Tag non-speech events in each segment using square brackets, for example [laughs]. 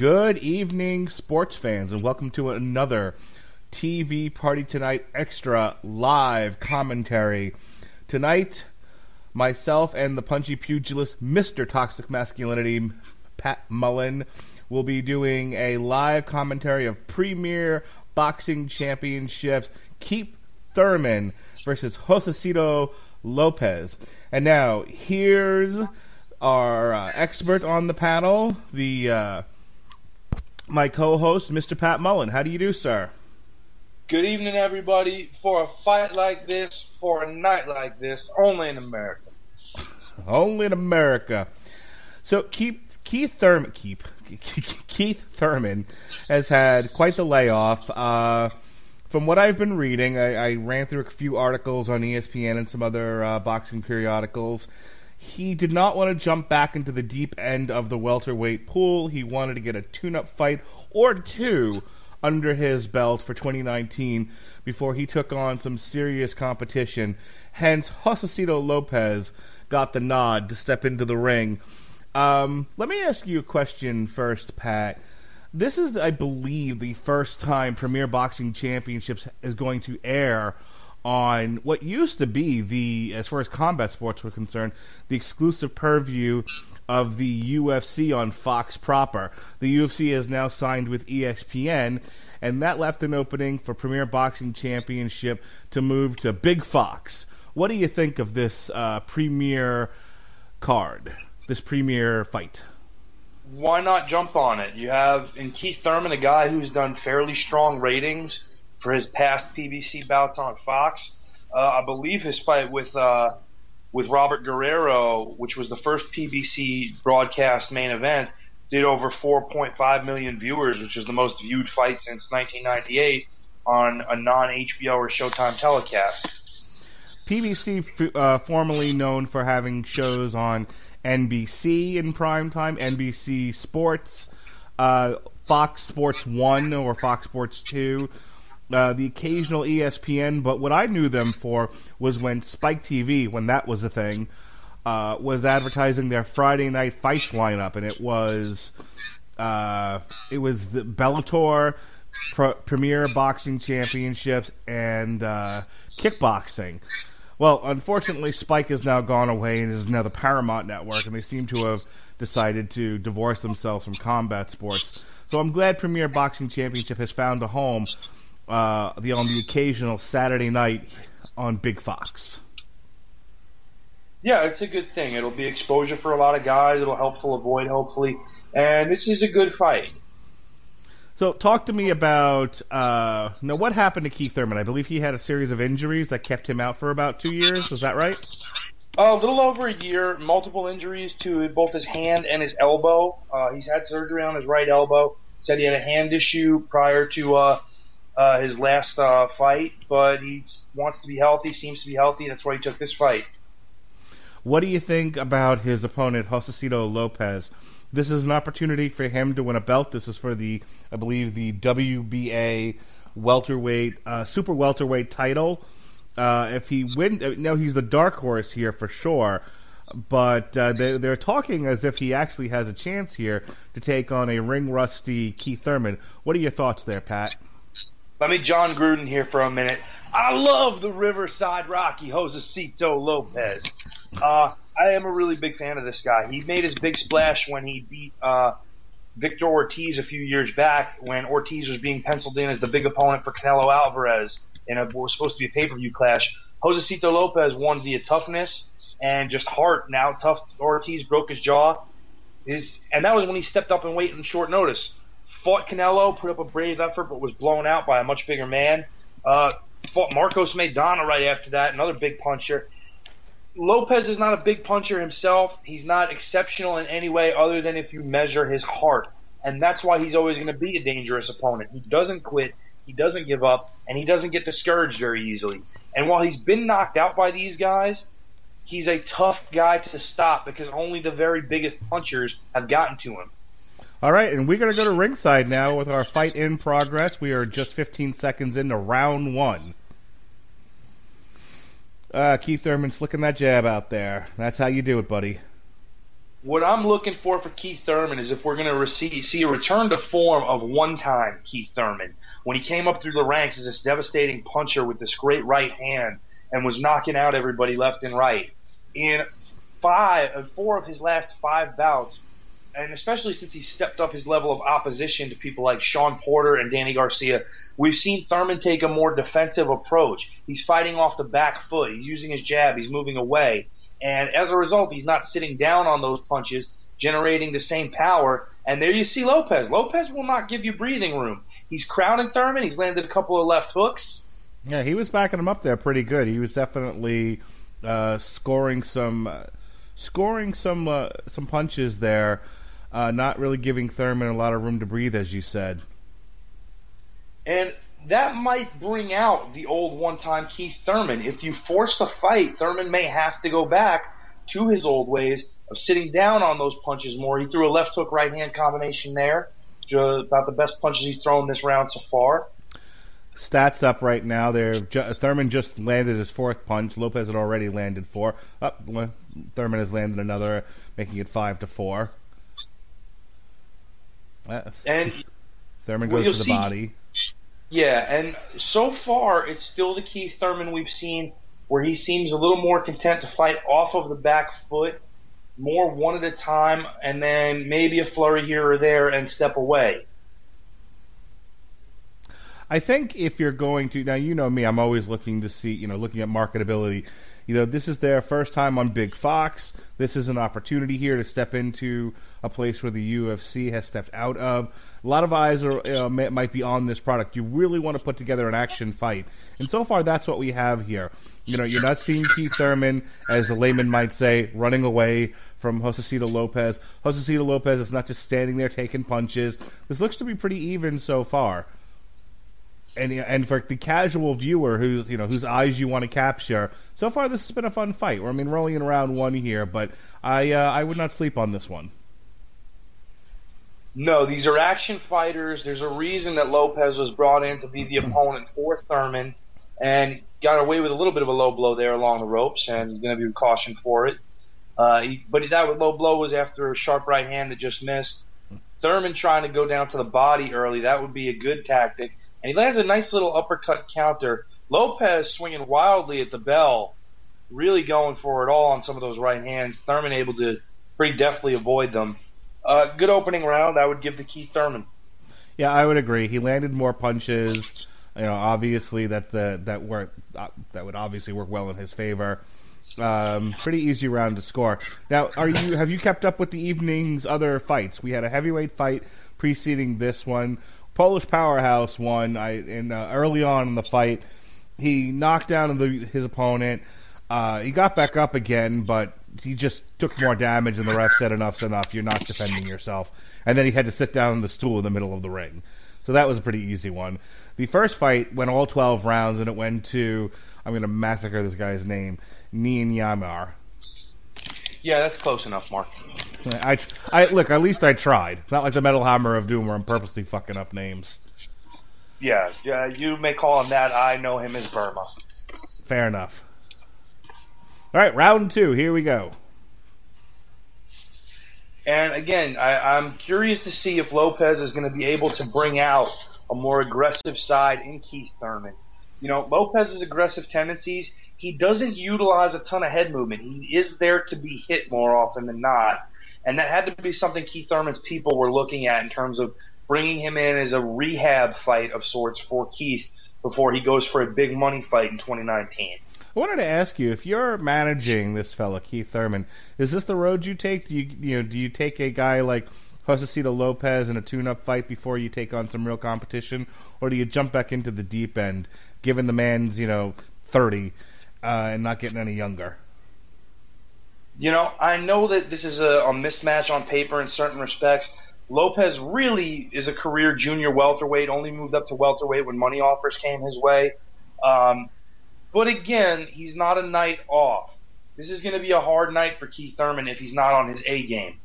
Good evening, sports fans, and welcome to another TV Party Tonight Extra live commentary. Tonight, myself and the punchy pugilist, Mr. Toxic Masculinity, Pat Mullin, will be doing a live commentary of Premier Boxing Championships Keith Thurman versus Josesito Lopez. And now, here's our uh, expert on the panel, the uh, my co-host, Mr. Pat Mullin. How do you do, sir? Good evening, everybody. For a fight like this, for a night like this, only in America. [laughs] only in America. So Keith Keith Thurman Keith [laughs] Keith Thurman has had quite the layoff. Uh, from what I've been reading, I, I, ran through a few articles on ESPN and some other uh, boxing periodicals. He did not want to jump back into the deep end of the welterweight pool. He wanted to get a tune up fight or two under his belt for 2019 before he took on some serious competition. Hence, Josesito Lopez got the nod to step into the ring. Um, let me ask you a question first, Pat. This is, I believe, the first time Premier Boxing Championships is going to air on what used to be the, as far as combat sports were concerned, the exclusive purview of the UFC on Fox proper. The UFC has now signed with ESPN, and that left an opening for Premier Boxing Championship to move to Big Fox. What do you think of this uh, premier card, this premier fight? Why not jump on it? You have in Keith Thurman, a guy who's done fairly strong ratings for his past PBC bouts on Fox. Uh, I believe his fight with uh, with Robert Guerrero, which was the first PBC broadcast main event, did over 4.5 million viewers, which is the most viewed fight since 1998 on a non HBO or Showtime telecast. PBC, uh, formerly known for having shows on NBC in primetime, NBC Sports, uh, Fox Sports One or Fox Sports Two, uh, the occasional ESPN, but what I knew them for was when Spike TV, when that was a thing, uh, was advertising their Friday night fights lineup, and it was uh, it was the Bellator, Pro- Premier Boxing Championships, and uh, kickboxing. Well, unfortunately, Spike has now gone away and is now the Paramount Network, and they seem to have decided to divorce themselves from combat sports. So I'm glad Premier Boxing Championship has found a home uh, the on the occasional Saturday night on Big Fox. Yeah, it's a good thing. It'll be exposure for a lot of guys. It'll help fill a hopefully. And this is a good fight. So, talk to me about uh, now what happened to Keith Thurman. I believe he had a series of injuries that kept him out for about two years. Is that right? Uh, a little over a year. Multiple injuries to both his hand and his elbow. Uh, he's had surgery on his right elbow. Said he had a hand issue prior to uh, uh, his last uh, fight, but he wants to be healthy. Seems to be healthy. and That's why he took this fight. What do you think about his opponent, Josesito Lopez? This is an opportunity for him to win a belt. This is for the, I believe, the WBA welterweight, uh, super welterweight title. Uh, if he wins, uh, now he's the dark horse here for sure. But uh, they, they're talking as if he actually has a chance here to take on a ring rusty Keith Thurman. What are your thoughts there, Pat? Let me Jon Gruden here for a minute. I love the Riverside Rocky Josesito Lopez. Uh, I am a really big fan of this guy. He made his big splash when he beat uh, Victor Ortiz a few years back when Ortiz was being penciled in as the big opponent for Canelo Alvarez in a was supposed to be a pay per view clash. Josesito Lopez won via toughness and just heart. Now tough Ortiz broke his jaw. His, and that was when he stepped up and weight in short notice fought Canelo, put up a brave effort, but was blown out by a much bigger man. Uh, fought Marcos Maidana right after that, another big puncher. Lopez is not a big puncher himself. He's not exceptional in any way other than if you measure his heart. And that's why he's always going to be a dangerous opponent. He doesn't quit, he doesn't give up, and he doesn't get discouraged very easily. And while he's been knocked out by these guys, he's a tough guy to stop because only the very biggest punchers have gotten to him. All right, and we're going to go to ringside now with our fight in progress. We are just 15 seconds into round one. Uh, Keith Thurman flicking that jab out there. That's how you do it, buddy. what I'm looking for for Keith Thurman is if we're going to see a return to form of one time Keith Thurman when he came up through the ranks as this devastating puncher with this great right hand and was knocking out everybody left and right. In five, four of his last five bouts, and especially since he stepped up his level of opposition to people like Shawn Porter and Danny Garcia, we've seen Thurman take a more defensive approach. He's fighting off the back foot. He's using his jab. He's moving away. And as a result, he's not sitting down on those punches, generating the same power. And there you see Lopez. Lopez will not give you breathing room. He's crowding Thurman. He's landed a couple of left hooks. Yeah, he was backing him up there pretty good. He was definitely uh, scoring some, uh, scoring some, uh, some punches there. Uh, not really giving Thurman a lot of room to breathe, as you said. And that might bring out the old one-time Keith Thurman. If you force the fight, Thurman may have to go back to his old ways of sitting down on those punches more. He threw a left hook right hand combination there, about the best punches he's thrown this round so far. Stats up right now. There, Thurman just landed his fourth punch. Lopez had already landed four. Up, oh, Thurman has landed another, making it five to four. And [laughs] Thurman goes to the see, body. Yeah, and so far it's still the Keith Thurman we've seen where he seems a little more content to fight off of the back foot, more one at a time, and then maybe a flurry here or there and step away. I think if you're going to now, you know me, I'm always looking to see, you know, looking at marketability. You know, this is their first time on Big Fox. This is an opportunity here to step into a place where the UFC has stepped out of. A lot of eyes are uh, might be on this product. You really want to put together an action fight, and so far that's what we have here. You know, you're not seeing Keith Thurman, as the layman might say, running away from Josesito Lopez. Josesito Lopez is not just standing there taking punches. This looks to be pretty even so far and and for the casual viewer who's you know whose eyes you want to capture, so far this has been a fun fight. I mean, we're only in round one here, but I uh, I would not sleep on this one. No, these are action fighters. There's a reason that Lopez was brought in to be the [clears throat] opponent for Thurman, and got away with a little bit of a low blow there along the ropes, and he's going to be cautioned for it. Uh, he, but that low blow was after a sharp right hand that just missed. Thurman trying to go down to the body early, that would be a good tactic and he lands a nice little uppercut counter. Lopez swinging wildly at the bell, really going for it all on some of those right hands. Thurman able to pretty deftly avoid them. Uh, good opening round. I would give to Keith Thurman. Yeah, I would agree. He landed more punches. You know, obviously that the that work uh, that would obviously work well in his favor. Um, pretty easy round to score. Now, are you have you kept up with the evening's other fights? We had a heavyweight fight preceding this one. Polish powerhouse won. I in uh, early on in the fight, he knocked down the, his opponent. Uh, he got back up again, but he just took more damage, and the ref said, "Enough's enough. You're not defending yourself." And then he had to sit down on the stool in the middle of the ring. So that was a pretty easy one. The first fight went all 12 rounds, and it went to I'm going to massacre this guy's name, Nien Yamar. Yeah, that's close enough, Mark. I, I look. At least I tried. It's not like the Metal Hammer of Doom, where I'm purposely fucking up names. Yeah, yeah. You may call him that. I know him as Burma. Fair enough. All right, round two. Here we go. And again, I, I'm curious to see if Lopez is going to be able to bring out a more aggressive side in Keith Thurman. You know, Lopez's aggressive tendencies he doesn't utilize a ton of head movement. He is there to be hit more often than not. And that had to be something Keith Thurman's people were looking at in terms of bringing him in as a rehab fight of sorts for Keith before he goes for a big money fight in 2019. I wanted to ask you if you're managing this fella Keith Thurman, is this the road you take? Do you you know do you take a guy like Josesito Lopez in a tune-up fight before you take on some real competition, or do you jump back into the deep end, given the man's you know thirty uh, and not getting any younger? You know, I know that this is a, a mismatch on paper in certain respects. Lopez really is a career junior welterweight, only moved up to welterweight when money offers came his way. Um, but again, he's not a night off. This is going to be a hard night for Keith Thurman if he's not on his A game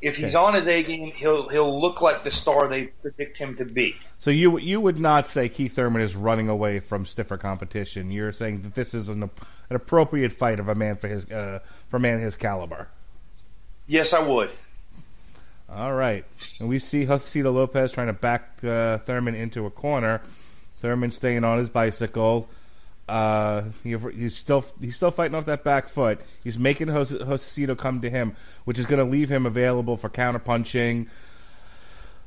if he's on his A game, he'll he'll look like the star they predict him to be. So you you would not say Keith Thurman is running away from stiffer competition. You're saying that this is an, an appropriate fight of a man for his uh, for a man his caliber. Yes, I would. All right. And we see Josesito Lopez trying to back uh, Thurman into a corner. Thurman staying on his bicycle. Uh, he, he's still he's still fighting off that back foot. He's making Josesito come to him, which is going to leave him available for counterpunching.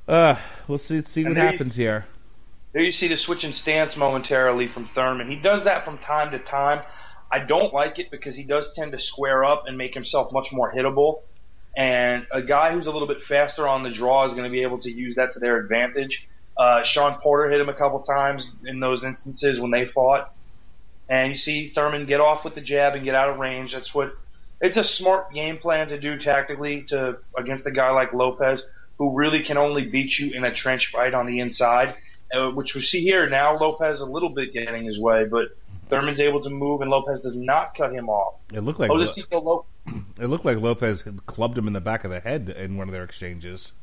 Uh, we'll see see what happens you, here. There you see the switch in stance momentarily from Thurman. He does that from time to time. I don't like it because he does tend to square up and make himself much more hittable. And a guy who's a little bit faster on the draw is going to be able to use that to their advantage. Uh, Shawn Porter hit him a couple times in those instances when they fought. And you see Thurman get off with the jab and get out of range. That's what it's a smart game plan to do tactically to against a guy like Lopez who really can only beat you in a trench fight on the inside, uh, which we see here now. Lopez a little bit getting his way, but Thurman's able to move, and Lopez does not cut him off. It looked like Lo- [clears throat] it looked like Lopez clubbed him in the back of the head in one of their exchanges.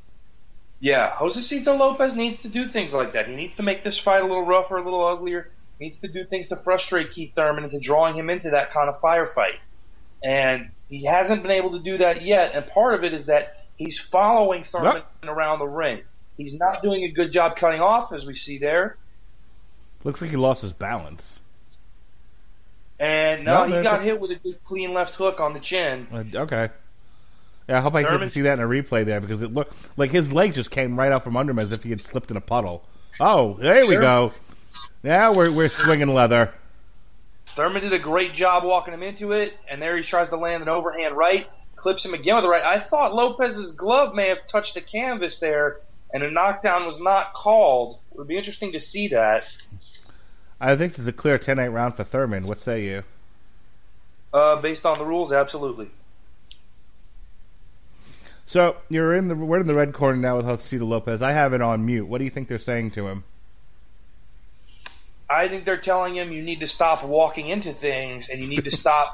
Yeah, Josesito Lopez needs to do things like that. He needs to make this fight a little rougher, a little uglier. Needs to do things to frustrate Keith Thurman into drawing him into that kind of firefight. And he hasn't been able to do that yet. And part of it is that he's following Thurman nope. around the ring. He's not doing a good job cutting off, as we see there. Looks like he lost his balance. And no, no he got hit with a good clean left hook on the chin. Uh, okay. Yeah, I hope I get to see that in a replay there because it looked like his leg just came right out from under him as if he had slipped in a puddle. Oh, there we go. Now we're we're swinging leather. Thurman did a great job walking him into it, and there he tries to land an overhand right, clips him again with the right. I thought Lopez's glove may have touched the canvas there, and a knockdown was not called. It would be interesting to see that. I think there's a clear 10-8 round for Thurman. What say you? Uh, based on the rules, absolutely. So you're in the we're in the red corner now with Josesito Lopez. I have it on mute. What do you think they're saying to him? I think they're telling him you need to stop walking into things and you need to [laughs] stop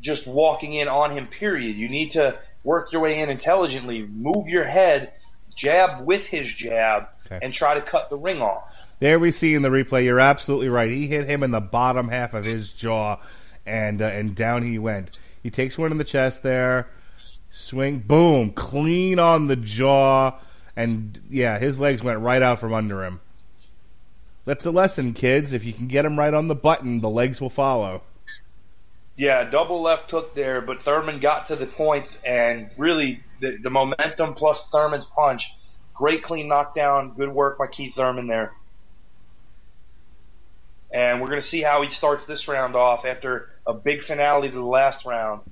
just walking in on him. Period. You need to work your way in intelligently. Move your head, jab with his jab, okay. and try to cut the ring off. There we see in the replay. You're absolutely right. He hit him in the bottom half of his jaw, and uh, and down he went. He takes one in the chest there, swing, boom, clean on the jaw, and yeah, his legs went right out from under him. That's a lesson, kids. If you can get him right on the button, the legs will follow. Yeah, double left hook there, but Thurman got to the point, and really the, the momentum plus Thurman's punch, great clean knockdown, good work by Keith Thurman there and we're going to see how he starts this round off after a big finale to the last round.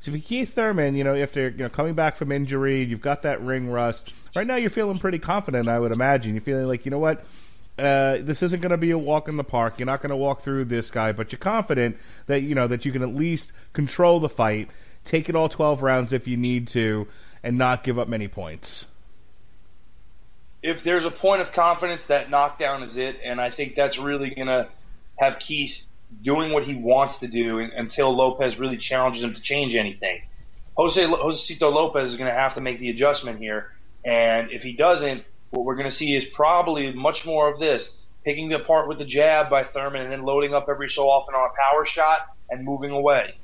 So for Keith Thurman, you know, after you know coming back from injury, you've got that ring rust. Right now, you're feeling pretty confident. I would imagine you're feeling like you know what. Uh, this isn't going to be a walk in the park. You're not going to walk through this guy, but you're confident that you know that you can at least control the fight, take it all 12 rounds if you need to, and not give up many points if there's a point of confidence, that knockdown is it, and I think that's really going to have Keith doing what he wants to do until Lopez really challenges him to change anything. Jose Josesito Lopez is going to have to make the adjustment here, and if he doesn't, what we're going to see is probably much more of this: picking apart with the jab by Thurman, and then loading up every so often on a power shot and moving away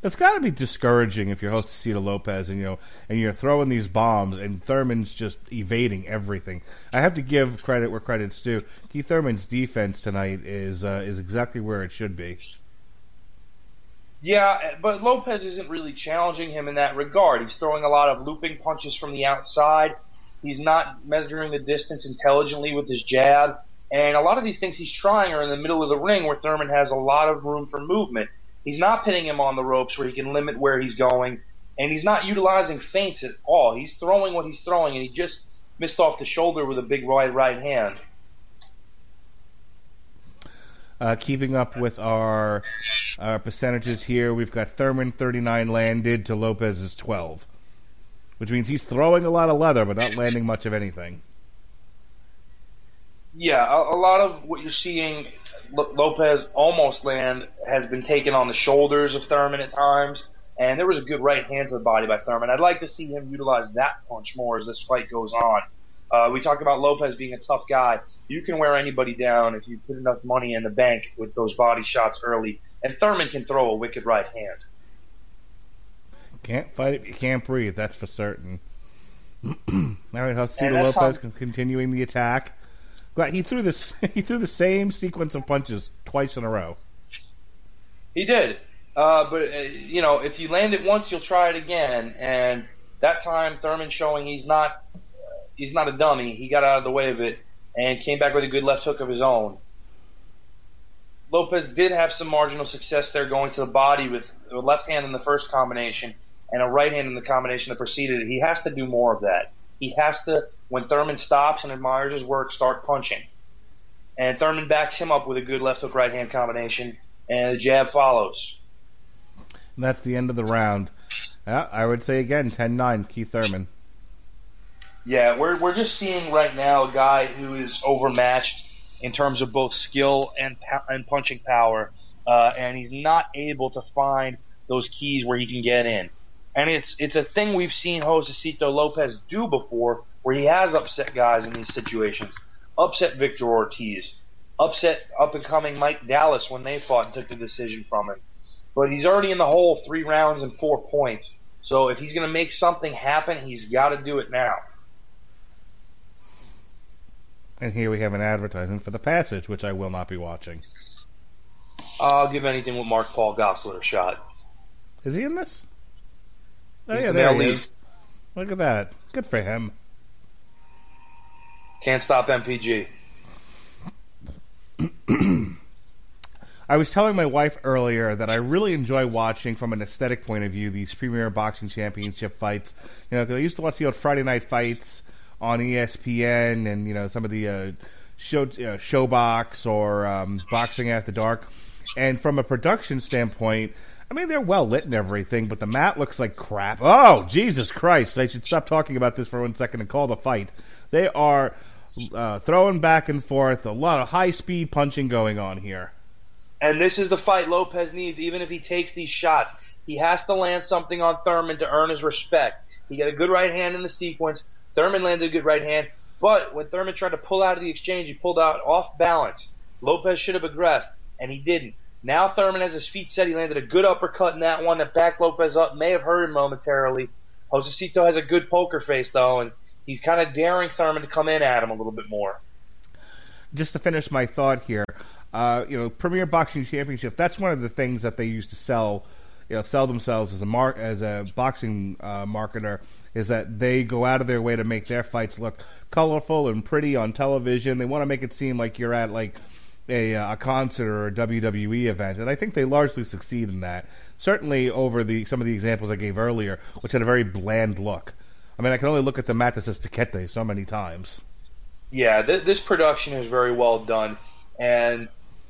that's got to be discouraging if you're cito Lopez and you know and you're throwing these bombs and Thurman's just evading everything. I have to give credit where credit's due. Keith Thurman's defense tonight is uh, is exactly where it should be. Yeah, but Lopez isn't really challenging him in that regard. He's throwing a lot of looping punches from the outside. He's not measuring the distance intelligently with his jab. And a lot of these things he's trying are in the middle of the ring where Thurman has a lot of room for movement. He's not pinning him on the ropes where he can limit where he's going, and he's not utilizing feints at all. He's throwing what he's throwing, and he just missed off the shoulder with a big right right hand. Uh, keeping up with our our percentages here, we've got Thurman 39 landed to Lopez's 12, which means he's throwing a lot of leather but not landing much of anything. Yeah, a, a lot of what you're seeing Lopez almost land has been taken on the shoulders of Thurman at times, and there was a good right hand to the body by Thurman. I'd like to see him utilize that punch more as this fight goes on. Uh, we talked about Lopez being a tough guy. You can wear anybody down if you put enough money in the bank with those body shots early. and Thurman can throw a wicked right hand. Can't fight it. You can't breathe. That's for certain. [clears throat] All right, Josesito Lopez how... continuing the attack. He threw this. [laughs] He threw the same sequence of punches twice in a row. He did, uh, but uh, you know, if you land it once, you'll try it again. And that time, Thurman showing he's not he's not a dummy. He got out of the way of it and came back with a good left hook of his own. Lopez did have some marginal success there going to the body with a left hand in the first combination and a right hand in the combination that preceded it. He has to do more of that. He has to, when Thurman stops and admires his work, start punching. And Thurman backs him up with a good left hook right hand combination, and the jab follows. And that's the end of the round. Yeah, I would say again, 10 9, Keith Thurman. Yeah, we're we're just seeing right now a guy who is overmatched in terms of both skill and and punching power, uh, and he's not able to find those keys where he can get in. And it's it's a thing we've seen Josesito Lopez do before, where he has upset guys in these situations, upset Victor Ortiz, upset up and coming Mike Dallas when they fought and took the decision from him. But he's already in the hole three rounds and four points. So if he's going to make something happen, he's got to do it now. And here we have an advertisement for the passage, which I will not be watching. I'll give anything with Mark Paul Gosselaar a shot. Is he in this? Oh He's yeah, there he is. Look at that. Good for him. Can't stop MPG. [clears throat] I was telling my wife earlier that I really enjoy watching, from an aesthetic point of view, these Premier Boxing Championship fights. You know, cause I used to watch the old Friday night fights on ESPN and you know some of the uh, show uh, ShoBox or um, Boxing After Dark. And from a production standpoint, I mean they're well lit and everything, but the mat looks like crap. Oh Jesus Christ! I should stop talking about this for one second and call the fight. They are uh, throwing back and forth, a lot of high speed punching going on here. And this is the fight Lopez needs, even if he takes these shots. He has to land something on Thurman to earn his respect. He got a good right hand in the sequence. Thurman landed a good right hand, but when Thurman tried to pull out of the exchange, he pulled out off balance. Lopez should have aggressed, and he didn't. Now Thurman has his feet set. He landed a good uppercut in that one that backed Lopez up. May have hurt him momentarily. Josesito has a good poker face though, and he's kind of daring Thurman to come in at him a little bit more. Just to finish my thought here, uh, you know, Premier Boxing Championship. That's one of the things that they used to sell, you know, sell themselves as a mar- as a boxing uh, marketer is that they go out of their way to make their fights look colorful and pretty on television. They want to make it seem like you're at like a, uh, a concert or a WWE event, and I think they largely succeed in that. Certainly over the some of the examples I gave earlier, which had a very bland look. I mean, I can only look at the mat that says Tecate so many times. Yeah, this, this production is very well done, and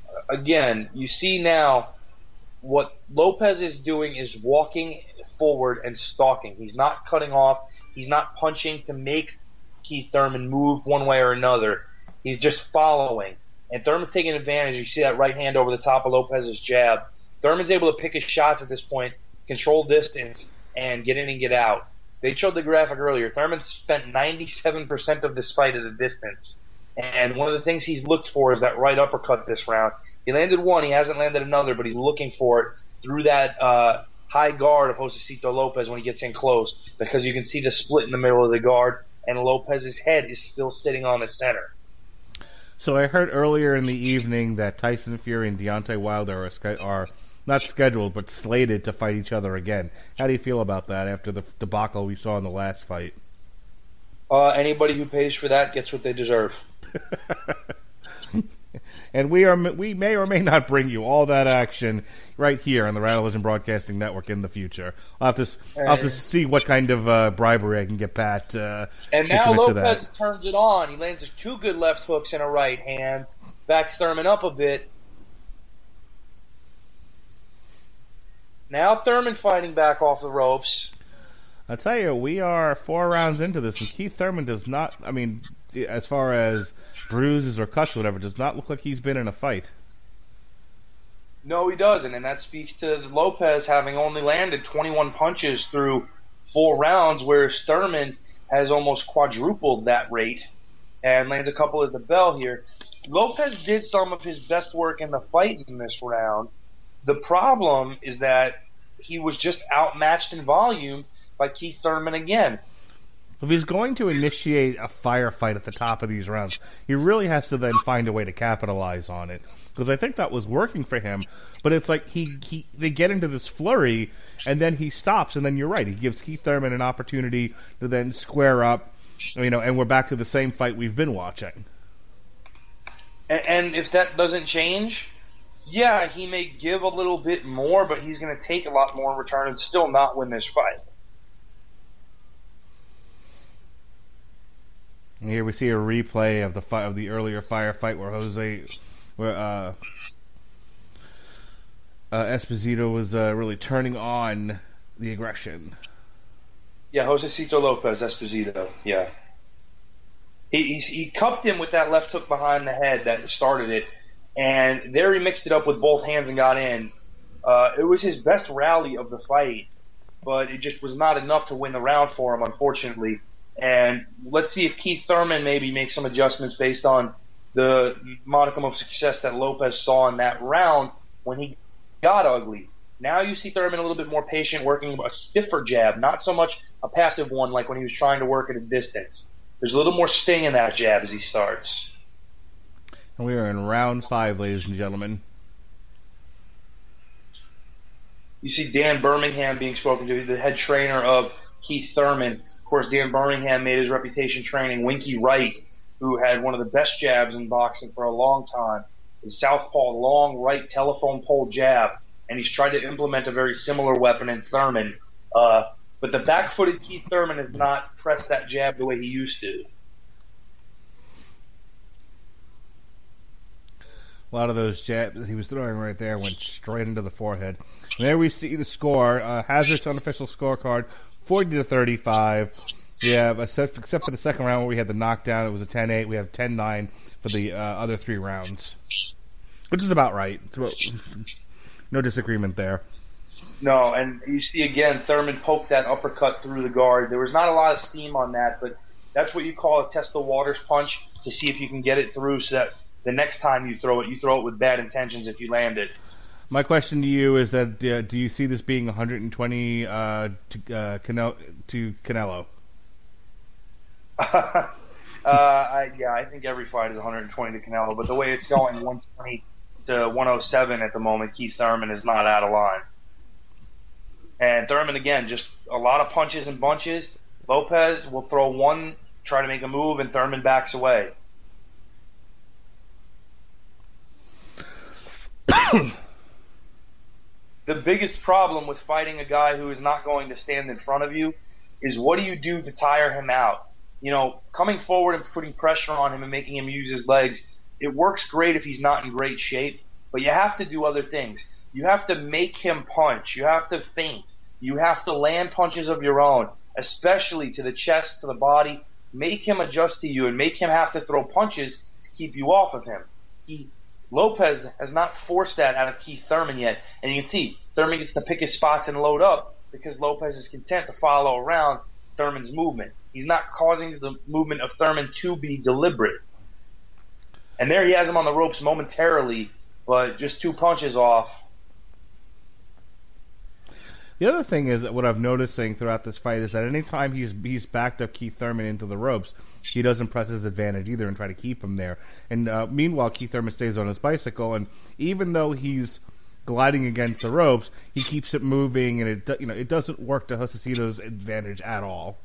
uh, again, you see now what Lopez is doing is walking forward and stalking. He's not cutting off. He's not punching to make Keith Thurman move one way or another. He's just following. And Thurman's taking advantage. You see that right hand over the top of Lopez's jab. Thurman's able to pick his shots at this point, control distance, and get in and get out. They showed the graphic earlier. Thurman spent 97% of this fight at a distance. And one of the things he's looked for is that right uppercut this round. He landed one, he hasn't landed another, but he's looking for it through that uh, high guard of Josesito Lopez when he gets in close because you can see the split in the middle of the guard, and Lopez's head is still sitting on the center. So I heard earlier in the evening that Tyson Fury and Deontay Wilder are, are not scheduled but slated to fight each other again. How do you feel about that after the debacle we saw in the last fight? Uh, anybody who pays for that gets what they deserve. [laughs] and we are we may or may not bring you all that action right here on the Rattlevision Broadcasting Network in the future. I'll have to I'll have to see what kind of uh, bribery I can get Pat. Uh, and now Lopez turns it on. He lands two good left hooks and a right hand, backs Thurman up a bit. Now Thurman fighting back off the ropes. I tell you, we are four rounds into this, and Keith Thurman does not. I mean, as far as bruises or cuts, or whatever, does not look like he's been in a fight. No, he doesn't, and that speaks to Lopez having only landed 21 punches through four rounds, whereas Thurman has almost quadrupled that rate and lands a couple at the bell here. Lopez did some of his best work in the fight in this round, The problem is that he was just outmatched in volume by Keith Thurman again. If he's going to initiate a firefight at the top of these rounds, he really has to then find a way to capitalize on it. Because I think that was working for him, but it's like he, he they get into this flurry and then he stops, and then you're right, he gives Keith Thurman an opportunity to then square up, you know, and we're back to the same fight we've been watching. And, and if that doesn't change, yeah, he may give a little bit more, but he's going to take a lot more in return and still not win this fight. And here we see a replay of the fi- of the earlier firefight where Jose, where uh, uh, Esposito was uh, really turning on the aggression. Yeah, Josesito Lopez Esposito. Yeah, he, he he cupped him with that left hook behind the head that started it, and there he mixed it up with both hands and got in. Uh, it was his best rally of the fight, but it just was not enough to win the round for him, unfortunately. And let's see if Keith Thurman maybe makes some adjustments based on the modicum of success that Lopez saw in that round when he got ugly. Now you see Thurman a little bit more patient, working a stiffer jab, not so much a passive one like when he was trying to work at a distance. There's a little more sting in that jab as he starts. And we are in round five, ladies and gentlemen. You see Dan Birmingham being spoken to, He's the head trainer of Keith Thurman. Of course, Dan Birmingham made his reputation training Winky Wright, who had one of the best jabs in boxing for a long time. His southpaw long right telephone pole jab, and he's tried to implement a very similar weapon in Thurman. Uh, but the back-footed Keith Thurman has not pressed that jab the way he used to. A lot of those jabs he was throwing right there went straight into the forehead. And there we see the score. Uh, Hazard's unofficial scorecard, forty to thirty-five. Yeah, except, except for the second round where we had the knockdown, it was a 10-8. We have 10-9 for the uh, other three rounds, which is about right. No disagreement there. No, and you see again, Thurman poked that uppercut through the guard. There was not a lot of steam on that, but that's what you call a test the waters punch to see if you can get it through so that the next time you throw it, you throw it with bad intentions if you land it. My question to you is that uh, do you see this being 120 uh, to, uh, Cane- to Canelo? [laughs] uh, I, yeah, I think every fight is 120 to Canelo, but the way it's going, 120 to 107 at the moment, Keith Thurman is not out of line. And Thurman again, just a lot of punches and bunches. Lopez will throw one, try to make a move, and Thurman backs away. [coughs] the biggest problem with fighting a guy who is not going to stand in front of you is what do you do to tire him out? You know, coming forward and putting pressure on him and making him use his legs, it works great if he's not in great shape, but you have to do other things. You have to make him punch. You have to feint. You have to land punches of your own, especially to the chest, to the body. Make him adjust to you and make him have to throw punches to keep you off of him. He Lopez has not forced that out of Keith Thurman yet, and you can see Thurman gets to pick his spots and load up because Lopez is content to follow around Thurman's movement. He's not causing the movement of Thurman to be deliberate. And there he has him on the ropes momentarily, but just two punches off. The other thing is what I'm noticing throughout this fight is that anytime he's he's backed up Keith Thurman into the ropes, he doesn't press his advantage either and try to keep him there. And uh, meanwhile, Keith Thurman stays on his bicycle, and even though he's gliding against the ropes, he keeps it moving, and it you know it doesn't work to Josesito's advantage at all.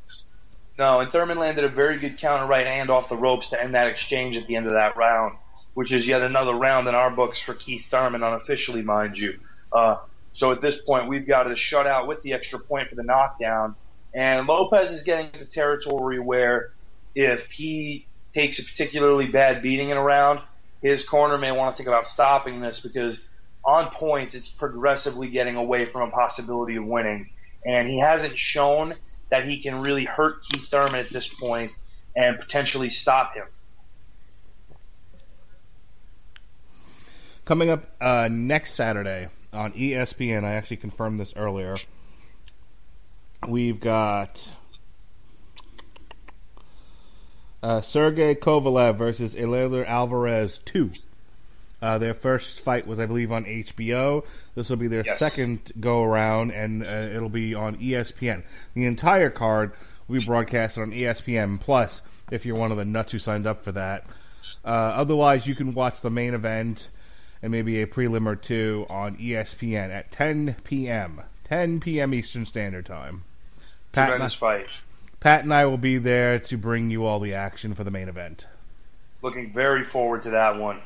No, and Thurman landed a very good counter right hand off the ropes to end that exchange at the end of that round, which is yet another round in our books for Keith Thurman, unofficially, mind you. Uh, so at this point, we've got a shutout with the extra point for the knockdown. And Lopez is getting to territory where if he takes a particularly bad beating in a round, his corner may want to think about stopping this because on points it's progressively getting away from a possibility of winning. And he hasn't shown that he can really hurt Keith Thurman at this point and potentially stop him. Coming up uh, next Saturday on ESPN, I actually confirmed this earlier. We've got uh, Sergey Kovalev versus Eleider Alvarez 2. Uh, their first fight was, I believe, on HBO. This will be their Yes. second go around, and uh, it'll be on ESPN. The entire card will be broadcasted on ESPN Plus if you're one of the nuts who signed up for that. Uh, otherwise, you can watch the main event and maybe a prelim or two on ESPN at 10 p.m. 10 p.m. Eastern Standard Time. Pat and, I, fight. Pat and I will be there to bring you all the action for the main event. Looking very forward to that one.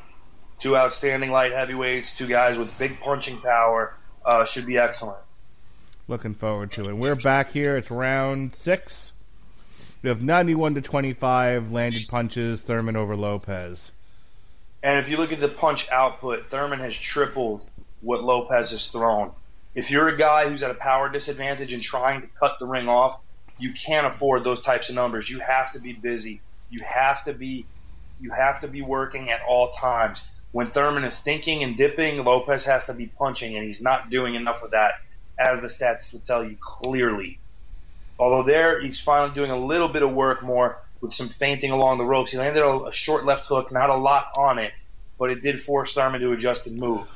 Two outstanding light heavyweights, two guys with big punching power. Uh, should be excellent. Looking forward to it. We're back here. It's round six. We have 91 to 25 landed punches. Thurman over Lopez. And if you look at the punch output, Thurman has tripled what Lopez has thrown. If you're a guy who's at a power disadvantage and trying to cut the ring off, you can't afford those types of numbers. You have to be busy. You have to be you have to be working at all times. When Thurman is thinking and dipping, Lopez has to be punching, and he's not doing enough of that, as the stats would tell you clearly. Although there, he's finally doing a little bit of work more with some feinting along the ropes. He landed a, a short left hook, not a lot on it, but it did force Thurman to adjust and move.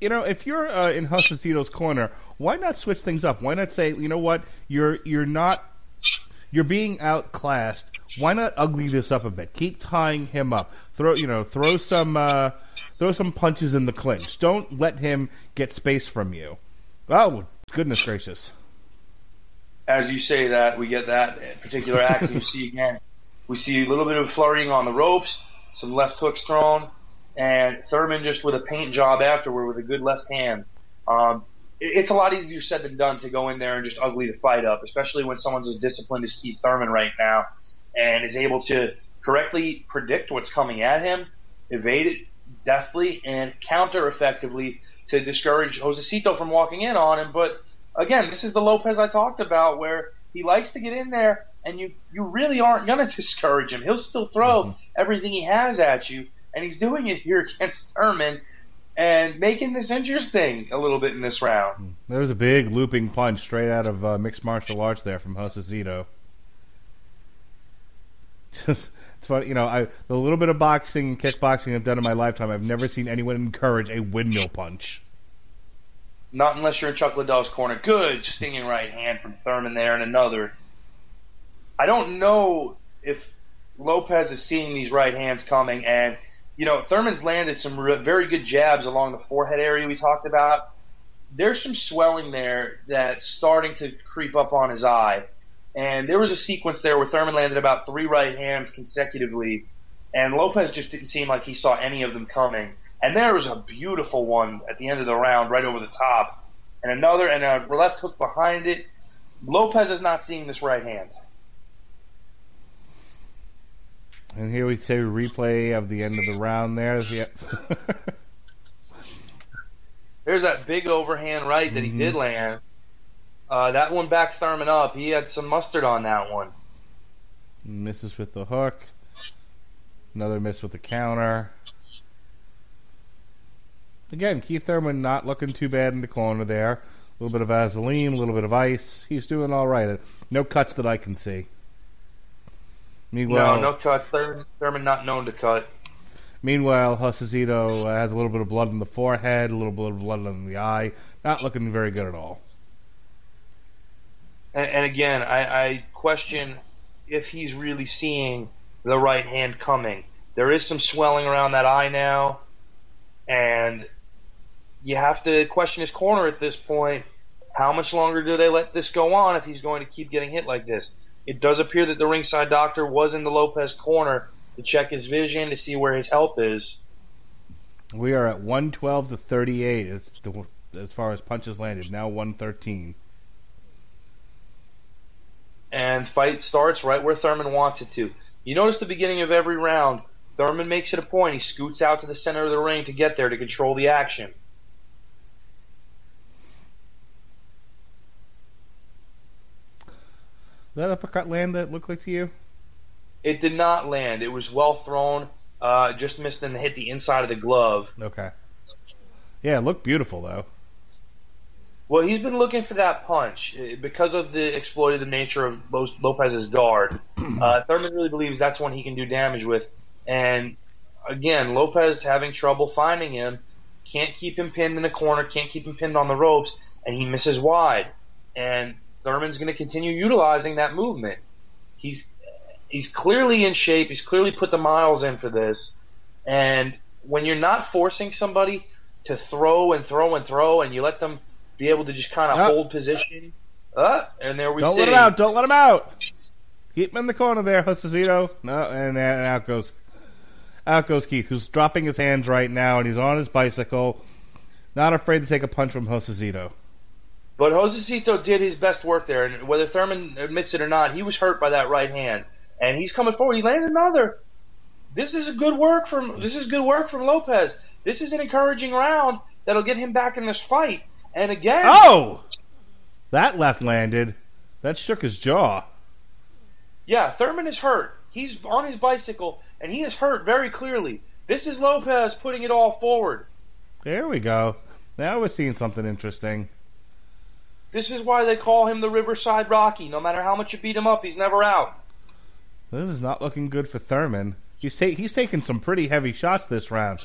You know, if you're uh, in Josesito's corner, why not switch things up? Why not say, you know what, you're you're not you're being outclassed. Why not ugly this up a bit? Keep tying him up. Throw you know, throw some uh, throw some punches in the clinch. Don't let him get space from you. Oh goodness gracious! As you say that, we get that particular action. you see [laughs] again, we see a little bit of flurrying on the ropes, some left hooks thrown, and Thurman just with a paint job afterward with a good left hand. Um, it- it's a lot easier said than done to go in there and just ugly the fight up, especially when someone's as disciplined as Keith Thurman right now and is able to correctly predict what's coming at him, evade it deftly, and counter effectively to discourage Josesito from walking in on him. But again, this is the Lopez I talked about where he likes to get in there and you, you really aren't going [laughs] to discourage him. He'll still throw everything he has at you, and he's doing it here [laughs] against Thurman and making this interesting a little bit in this round. There was a big looping punch straight out of uh, mixed martial arts there from Josesito. Just [laughs] it's funny, you know. I the little bit of boxing and kickboxing I've done in my lifetime, I've never seen anyone encourage a windmill punch. Not unless you're in Chuck Liddell's corner. Good stinging right hand from Thurman there, and another. I don't know if Lopez is seeing these right hands coming, and you know Thurman's landed some re- very good jabs along the forehead area we talked about. There's some swelling there that's starting to creep up on his eye, and there was a sequence there where Thurman landed about three right hands consecutively, and Lopez just didn't seem like he saw any of them coming. And there was a beautiful one at the end of the round, right over the top, and another, and a left hook behind it. Lopez is not seeing this right hand. And here we say replay of the end of the round there. Yeah. [laughs] There's that big overhand right that he did land. Uh, that one backed Thurman up. He had some mustard on that one. Misses with the hook. Another miss with the counter. Again, Keith Thurman not looking too bad in the corner there. A little bit of Vaseline, a little bit of ice. He's doing all right. No cuts that I can see. Meanwhile, no, no cuts. Thurman, Thurman not known to cut. meanwhile, Josesito uh, has a little bit of blood in the forehead, a little bit of blood in the eye. Not looking very good at all. And, and again, I, I question if he's really seeing the right hand coming. There is some swelling around that eye now, and you have to question his corner at this point. How much longer do they let this go on if he's going to keep getting hit like this? It does appear that the ringside doctor was in the Lopez corner to check his vision to see where his help is. We are at 112 to 38 as, the, as far as punches landed. Now 113. and fight starts right where Thurman wants it to. You notice the beginning of every round, Thurman makes it a point. He scoots out to the center of the ring to get there to control the action. That uppercut land that looked like to you? It did not land. It was well thrown. Uh, just missed and hit the inside of the glove. Okay. Yeah, it looked beautiful though. Well, he's been looking for that punch Uh, because of the exploitative nature of Lopez's guard. [clears throat] Uh, Thurman really believes that's one he can do damage with, and again, Lopez having trouble finding him, can't keep him pinned in the corner, can't keep him pinned on the ropes, and he misses wide. And Thurman's going to continue utilizing that movement. He's he's clearly in shape. He's clearly put the miles in for this. And when you're not forcing somebody to throw and throw and throw, and you let them be able to just kind of hold position, uh, and there we Don't see. let him out. Don't let him out. Keep him in the corner there, Josesito. No, and, and out goes out goes Keith, who's dropping his hands right now, and he's on his bicycle, not afraid to take a punch from Josesito. But Josesito did his best work there, and whether Thurman admits it or not, he was hurt by that right hand, and he's coming forward. He lands another. This is a good work from this is good work from Lopez. This is an encouraging round that'll get him back in this fight. And again, Oh, that left landed. That shook his jaw. yeah, Thurman is hurt. He's on his bicycle, and he is hurt very clearly. This is Lopez putting it all forward. There we go. Now we're seeing something interesting. This is why they call him the Riverside Rocky. No matter how much you beat him up, he's never out. This is not looking good for Thurman. He's ta- he's taking some pretty heavy shots this round,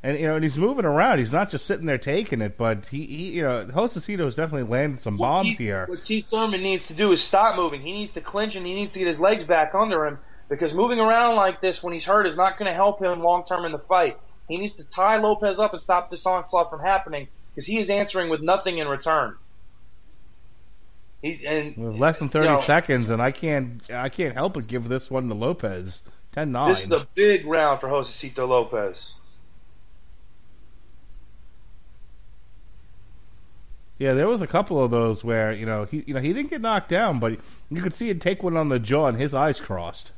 and you know, and he's moving around. He's not just sitting there taking it, but he, he you know, Josesito has definitely landed some bombs here. What Keith Thurman needs to do is stop moving. He needs to clinch and he needs to get his legs back under him because moving around like this when he's hurt is not going to help him long term in the fight. He needs to tie Lopez up and stop this onslaught from happening because he is answering with nothing in return. He's and less than thirty you know, seconds, and I can't I can't help but give this one to Lopez. 10-9. This is a big round for Josesito Lopez. Yeah, there was a couple of those where you know he you know he didn't get knocked down, but you could see him take one on the jaw and his eyes crossed.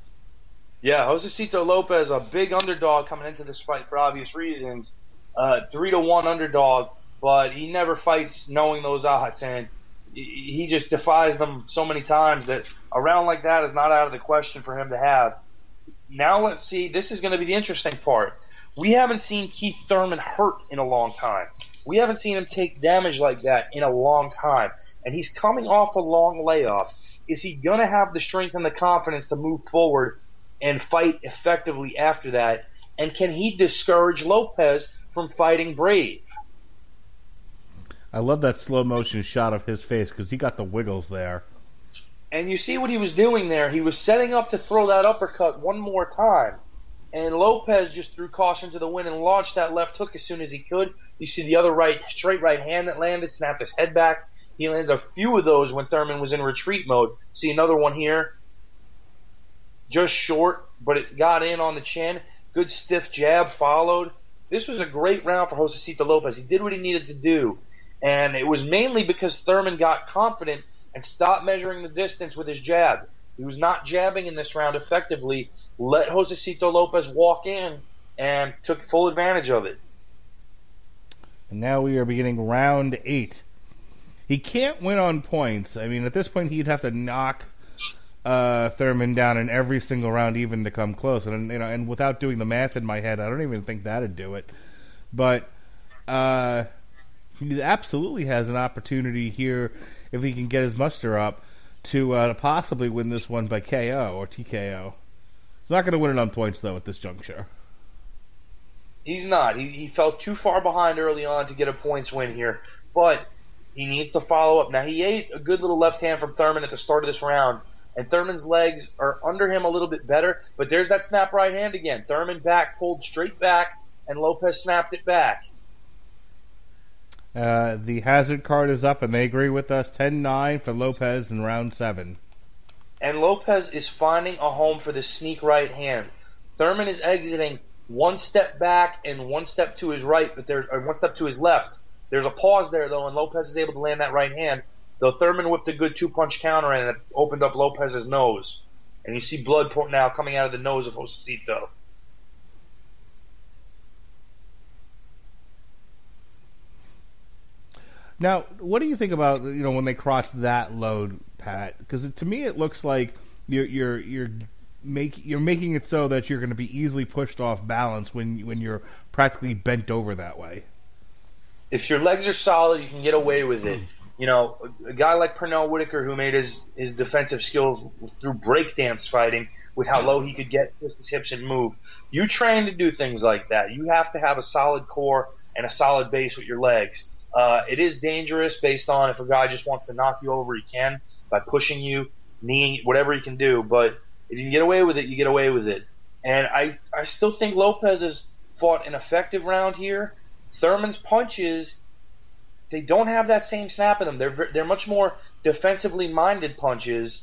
Yeah, Josesito Lopez, a big underdog coming into this fight for obvious reasons. Uh, three to one underdog, but he never fights knowing those odds, and he just defies them so many times that a round like that is not out of the question for him to have. Now let's see. This is going to be the interesting part. We haven't seen Keith Thurman hurt in a long time. We haven't seen him take damage like that in a long time, and he's coming off a long layoff. Is he going to have the strength and the confidence to move forward and fight effectively after that? And can he discourage Lopez from fighting Brave? I love that slow motion shot of his face because he got the wiggles there. And you see what he was doing there. He was setting up to throw that uppercut one more time. And Lopez just threw caution to the wind and launched that left hook as soon as he could. You see the other right, straight right hand that landed, snapped his head back. He landed a few of those when Thurman was in retreat mode. See another one here. Just short, but it got in on the chin. Good stiff jab followed. This was a great round for Josesito Lopez. He did what he needed to do. And it was mainly because Thurman got confident and stopped measuring the distance with his jab. He was not jabbing in this round effectively. Let Josesito Lopez walk in and took full advantage of it. And now we are beginning round eight. He can't win on points. I mean, at this point, he'd have to knock uh, Thurman down in every single round, even to come close. And you know, and without doing the math in my head, I don't even think that'd do it. But uh, he absolutely has an opportunity here if he can get his muster up to uh, possibly win this one by KO or TKO. He's not going to win it on points though at this juncture. He's not. He, he fell too far behind early on to get a points win here. But he needs to follow up. Now, he ate a good little left hand from Thurman at the start of this round. And Thurman's legs are under him a little bit better. But there's that snap right hand again. Thurman back, pulled straight back, and Lopez snapped it back. Uh, the hazard card is up, and they agree with us. 10-9 for Lopez in round seven. and Lopez is finding a home for the sneak right hand. Thurman is exiting one step back and one step to his right, but there's one step to his left. There's a pause there though, and Lopez is able to land that right hand. Though Thurman whipped a good two punch counter and it opened up Lopez's nose, and you see blood now coming out of the nose of Josesito. Now, what do you think about you know when they cross that load, Pat? Because to me, it looks like you're you're you're make you're making it so that you're going to be easily pushed off balance when when you're practically bent over that way. If your legs are solid, you can get away with it. you know, a guy like Pernell Whitaker who made his his defensive skills through breakdance fighting with how low he could get, twist his hips and move. You train to do things like that. You have to have a solid core and a solid base with your legs. Uh, it is dangerous based on if a guy just wants to knock you over, he can by pushing you, kneeing, whatever he can do. But if you can get away with it, you get away with it. And I, I still think Lopez has fought an effective round here. Thurman's punches, they don't have that same snap in them. They're they're much more defensively minded punches,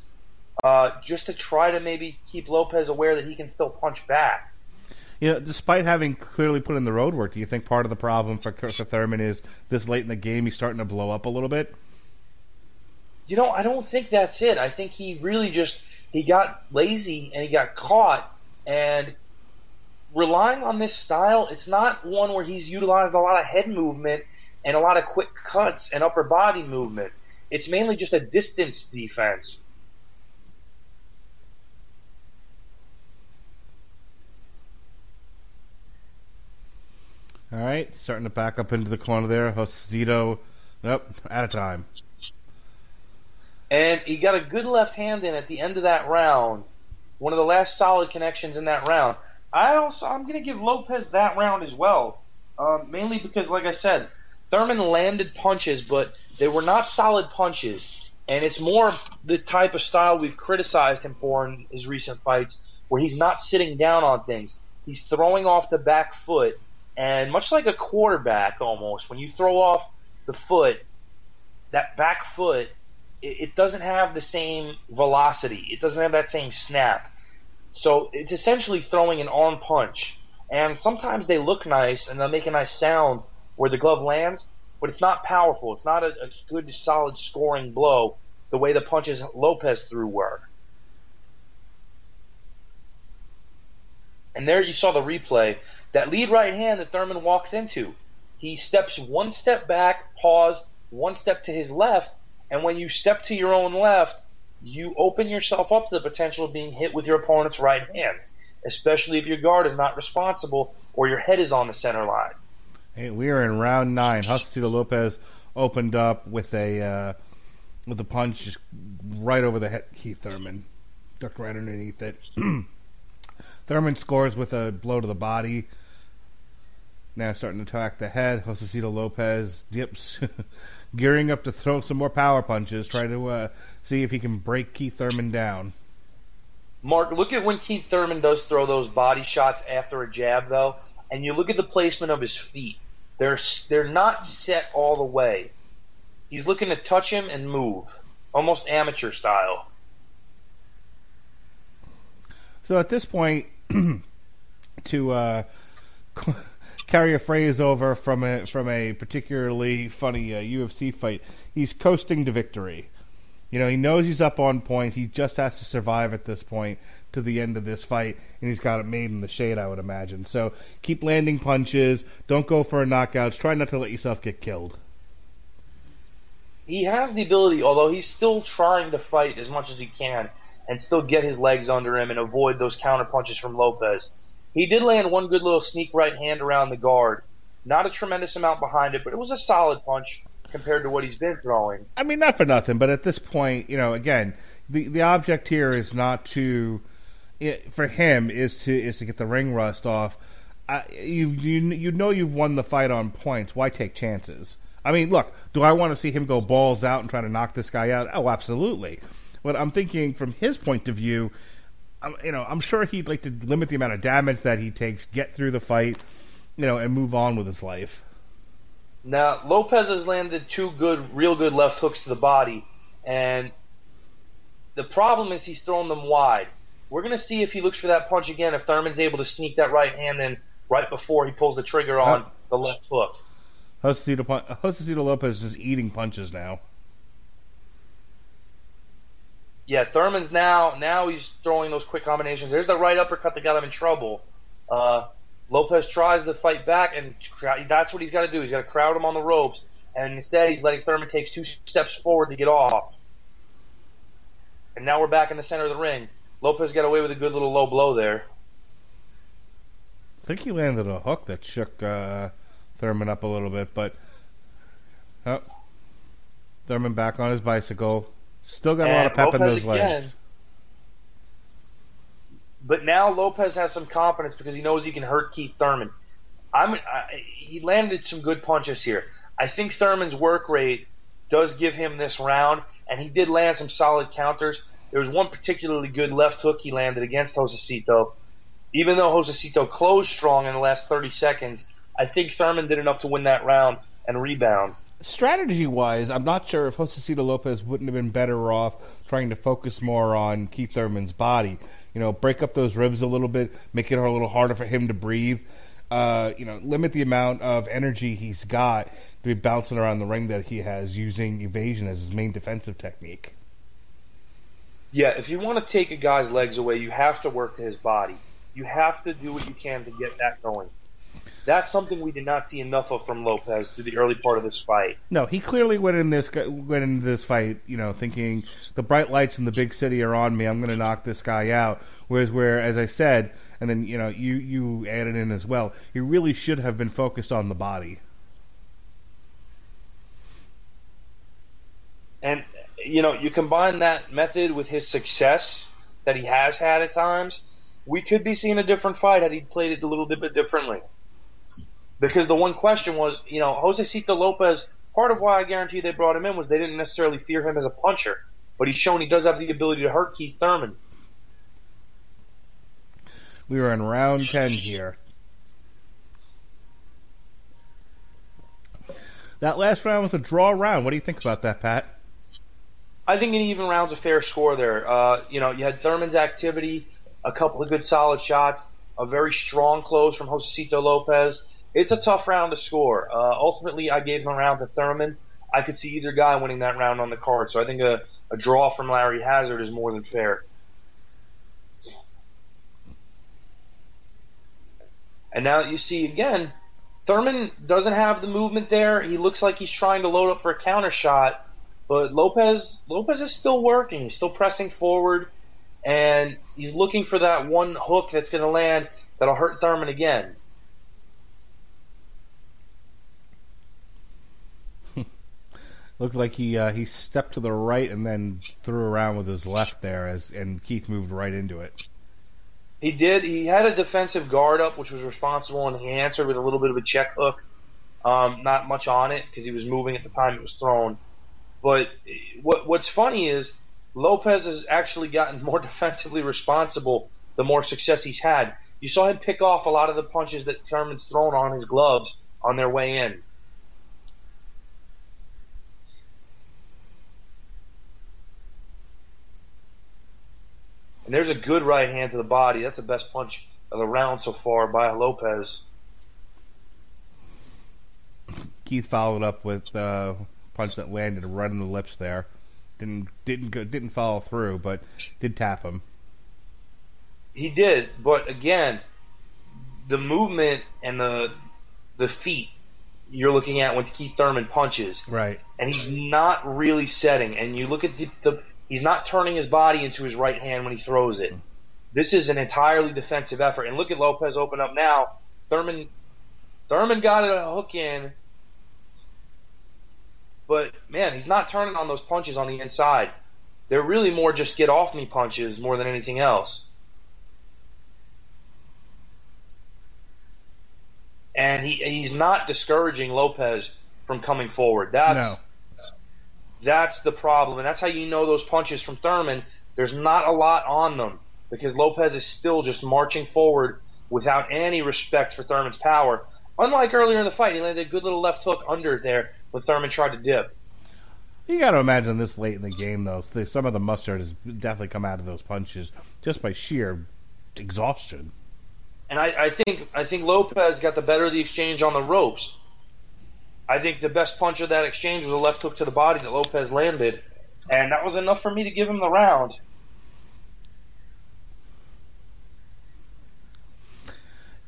uh, just to try to maybe keep Lopez aware that he can still punch back. You know, despite having clearly put in the road work, do you think part of the problem for, for Thurman is this late in the game he's starting to blow up a little bit? You know, I don't think that's it. I think he really just he got lazy and he got caught and relying on this style, it's not one where he's utilized a lot of head movement and a lot of quick cuts and upper body movement. It's mainly just a distance defense. All right, starting to back up into the corner there. Josesito, yep, out of time. And he got a good left hand in at the end of that round. One of the last solid connections in that round. I also I'm going to give Lopez that round as well, um, mainly because, like I said, Thurman landed punches, but they were not solid punches, and it's more the type of style we've criticized him for in his recent fights, where he's not sitting down on things. He's throwing off the back foot, and much like a quarterback, almost when you throw off the foot, that back foot, it, it doesn't have the same velocity. It doesn't have that same snap so it's essentially throwing an arm punch. And sometimes they look nice and they'll make a nice sound where the glove lands, but it's not powerful. It's not a, a good, solid scoring blow the way the punches Lopez threw were. And there you saw the replay. That lead right hand that Thurman walks into. He steps one step back, pause, one step to his left, and when you step to your own left, you open yourself up to the potential of being hit with your opponent's right hand, especially if your guard is not responsible or your head is on the center line. Hey, we are in round nine. Josesito Lopez opened up with a uh, with a punch just right over the head. Keith Thurman ducked right underneath it. [clears throat] Thurman scores with a blow to the body. Now starting to attack the head. Josesito Lopez dips [laughs] gearing up to throw some more power punches, trying to uh, see if he can break Keith Thurman down. Mark, look at when Keith Thurman does throw those body shots after a jab, though, and you look at the placement of his feet. They're they're not set all the way. He's looking to touch him and move, almost amateur style. So at this point, [clears throat] to uh, [laughs] carry a phrase over from a from a particularly funny uh, UFC fight. He's coasting to victory. You know, he knows he's up on point. He just has to survive at this point to the end of this fight, and he's got it made in the shade, I would imagine. So keep landing punches. Don't go for a knockouts. Try not to let yourself get killed. He has the ability, although he's still trying to fight as much as he can and still get his legs under him and avoid those counter punches from Lopez. He did land one good little sneak right hand around the guard. Not a tremendous amount behind it, but it was a solid punch compared to what he's been throwing. I mean, not for nothing, but at this point, you know, again, the the object here is not to, for him, is to is to get the ring rust off. You you you know you've won the fight on points. Why take chances? I mean, look, do I want to see him go balls out and try to knock this guy out? Oh, absolutely. But I'm thinking from his point of view, I'm, you know, I'm sure he'd like to limit the amount of damage that he takes, get through the fight, you know, and move on with his life. Now Lopez has landed two good, real good left hooks to the body, and the problem is he's throwing them wide. We're going to see if he looks for that punch again. If Thurman's able to sneak that right hand in right before he pulls the trigger on uh, the left hook. Josesito Lopez is eating punches now yeah, Thurman's now now he's throwing those quick combinations. There's the right uppercut that got him in trouble. Uh, Lopez tries to fight back, and that's what he's got to do. He's got to crowd him on the ropes, and instead he's letting Thurman take two steps forward to get off. And now we're back in the center of the ring. Lopez got away with a good little low blow there. I think he landed a hook that shook uh, Thurman up a little bit, but oh, Thurman back on his bicycle. Still got a lot of And pep in Lopez those legs. But now Lopez has some confidence because he knows he can hurt Keith Thurman. I'm I, he landed some good punches here. I think Thurman's work rate does give him this round, and he did land some solid counters. There was one particularly good left hook he landed against Josesito. Even though Josesito closed strong in the last 30 seconds, I think Thurman did enough to win that round and rebound. Strategy wise, I'm not sure if Josesito Lopez wouldn't have been better off trying to focus more on Keith Thurman's body. You know, break up those ribs a little bit, make it a little harder for him to breathe. Uh, you know, limit the amount of energy he's got to be bouncing around the ring that he has using evasion as his main defensive technique. Yeah, if you want to take a guy's legs away, you have to work to his body. You have to do what you can to get that going. That's something we did not see enough of from Lopez through the early part of this fight. No, he clearly went in this went into this fight, you know, thinking the bright lights in the big city are on me. I'm going to knock this guy out. Whereas, where as I said, and then you know, you you added in as well. He really should have been focused on the body. And you know, you combine that method with his success that he has had at times, we could be seeing a different fight had he played it a little bit differently. Because the one question was, you know, Josesito Lopez. Part of why I guarantee they brought him in was they didn't necessarily fear him as a puncher, but he's shown he does have the ability to hurt Keith Thurman. We were in round ten here. That last round was a draw round. What do you think about that, Pat? I think an even round's a fair score there. Uh, you know, you had Thurman's activity, a couple of good solid shots, a very strong close from Josesito Lopez. It's a tough round to score. Uh, ultimately, I gave him a round to Thurman. I could see either guy winning that round on the card, so I think a, a draw from Larry Hazzard is more than fair. And now you see again, Thurman doesn't have the movement there. He looks like he's trying to load up for a counter shot, but Lopez Lopez is still working. He's still pressing forward, and he's looking for that one hook that's going to land that'll hurt Thurman again. Looked like he uh, he stepped to the right and then threw around with his left there, as and Keith moved right into it. He did. He had a defensive guard up, which was responsible, and he answered with a little bit of a check hook. Um, not much on it because he was moving at the time it was thrown. But what what's funny is Lopez has actually gotten [laughs] more defensively responsible the more success he's had. You saw him pick off a lot of the punches that Thurman's thrown on his gloves on their way in. And there's a good right hand to the body. That's the best punch of the round so far by Lopez. Keith followed up with a uh, punch that landed right in the lips there. Didn't didn't go, didn't follow through, but did tap him. He did, but again, the movement and the the feet you're looking at when Keith Thurman punches, Right. and he's not really setting. And you look at the, the he's not turning his body into his right hand when he throws it. This is an entirely defensive effort. And look at Lopez open up now. Thurman Thurman got a hook in, but man, he's not turning on those punches on the inside. They're really more just get off me punches more than anything else. And he he's not discouraging Lopez from coming forward. That's No. That's the problem, and that's how you know those punches from Thurman. There's not a lot on them because Lopez is still just marching forward without any respect for Thurman's power. Unlike earlier in the fight, he landed a good little left hook under there when Thurman tried to dip. You got to imagine this late in the game, though. Some of the mustard has definitely come out of those punches just by sheer exhaustion. And I, I think I think Lopez got the better of the exchange on the ropes. I think the best punch of that exchange was a left hook to the body that Lopez landed, and that was enough for me to give him the round.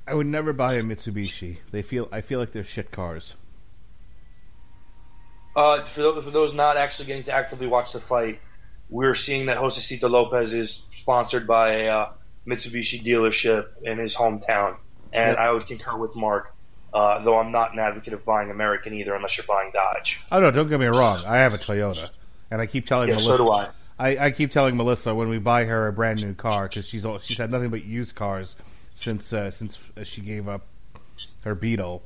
I would never buy a Mitsubishi. They feel I feel like they're shit cars. Uh, for, those, for those not actually getting to actively watch the fight, we're seeing that Josesito Lopez is sponsored by a uh, Mitsubishi dealership in his hometown, and Yep. I would concur with Mark. Uh, though I'm not an advocate of buying American either, unless you're buying Dodge. Oh no, don't get me wrong. I have a Toyota, and I keep telling Yeah, Melissa. so do I. I, I keep telling Melissa when we buy her a brand new car because she's all, she's had nothing but used cars since uh, since she gave up her Beetle.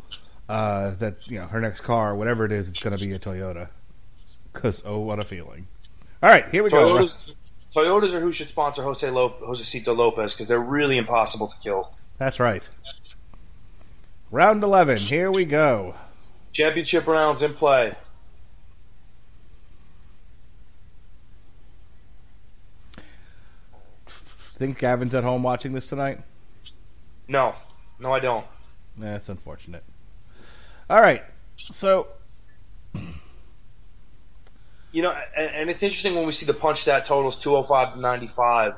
Uh, that you know her next car, whatever it is, it's going to be a Toyota. Cause oh, what a feeling! All right, here we go. Toyotas, Toyotas are who should sponsor Jose Lop- Josesito Lopez because they're really impossible to kill. That's right. Round eleven. Here we go. Championship rounds in play. Think Gavin's at home watching this tonight? No, no, I don't. That's unfortunate. All right, so You know, and, and it's interesting when we see the punch stat totals 205 to 95.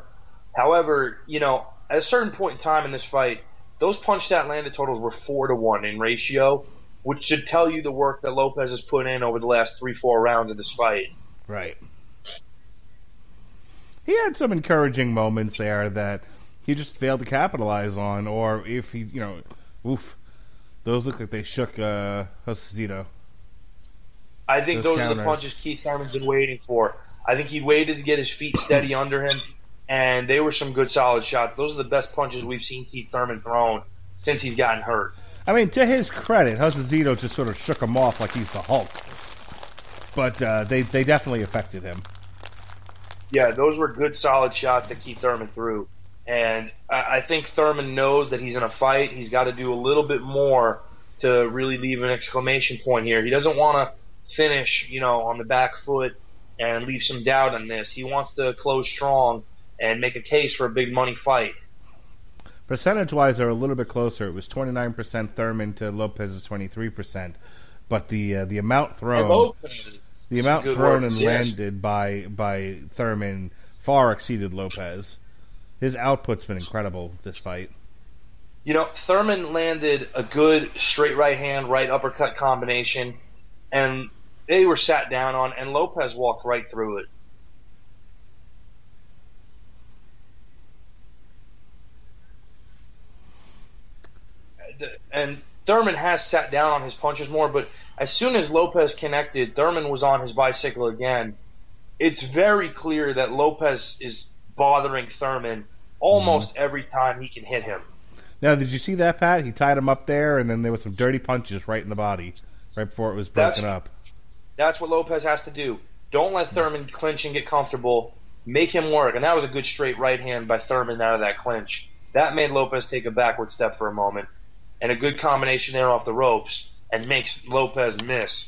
However, you know, at a certain point in time in this fight, those punch stat landed totals were four to one in ratio, which should tell you the work that Lopez has put in over the last three, four rounds of this fight. Right. He had some encouraging moments there that he just failed to capitalize on, or if he, you know, oof, those look like they shook uh, Josesito. I think Those those, are the punches Keith Thurman's been waiting for. I think he waited to get his feet steady under him, and they were some good, solid shots. Those are the best punches we've seen Keith Thurman thrown since he's gotten hurt. I mean, to his credit, Josesito just sort of shook him off like he's the Hulk, but uh, they they definitely affected him. Yeah, those were good, solid shots that Keith Thurman threw. And I, I think Thurman knows that he's in a fight. He's got to do a little bit more to really leave an exclamation point here. He doesn't want to finish, you know, on the back foot and leave some doubt on this. He wants to close strong and make a case for a big money fight. Percentage wise, they're a little bit closer. It was twenty nine percent Thurman to Lopez's twenty three percent, but the uh, the amount thrown. The amount thrown work, and yes. landed by by Thurman far exceeded Lopez. His output's been incredible this fight. You know, Thurman landed a good straight right hand, right uppercut combination, and they were sat down on, and Lopez walked right through it. And Thurman has sat down on his punches more, but as soon as Lopez connected, Thurman was on his bicycle again. It's very clear that Lopez is bothering Thurman almost mm-hmm. every time he can hit him. Now, did you see that, Pat? He tied him up there, and then there was some dirty punches right in the body, right before it was broken That's- up. That's what Lopez has to do. Don't let Thurman clinch and get comfortable. Make him work. And that was a good straight right hand by Thurman out of that clinch. That made Lopez take a backward step for a moment. And a good combination there off the ropes and makes Lopez miss.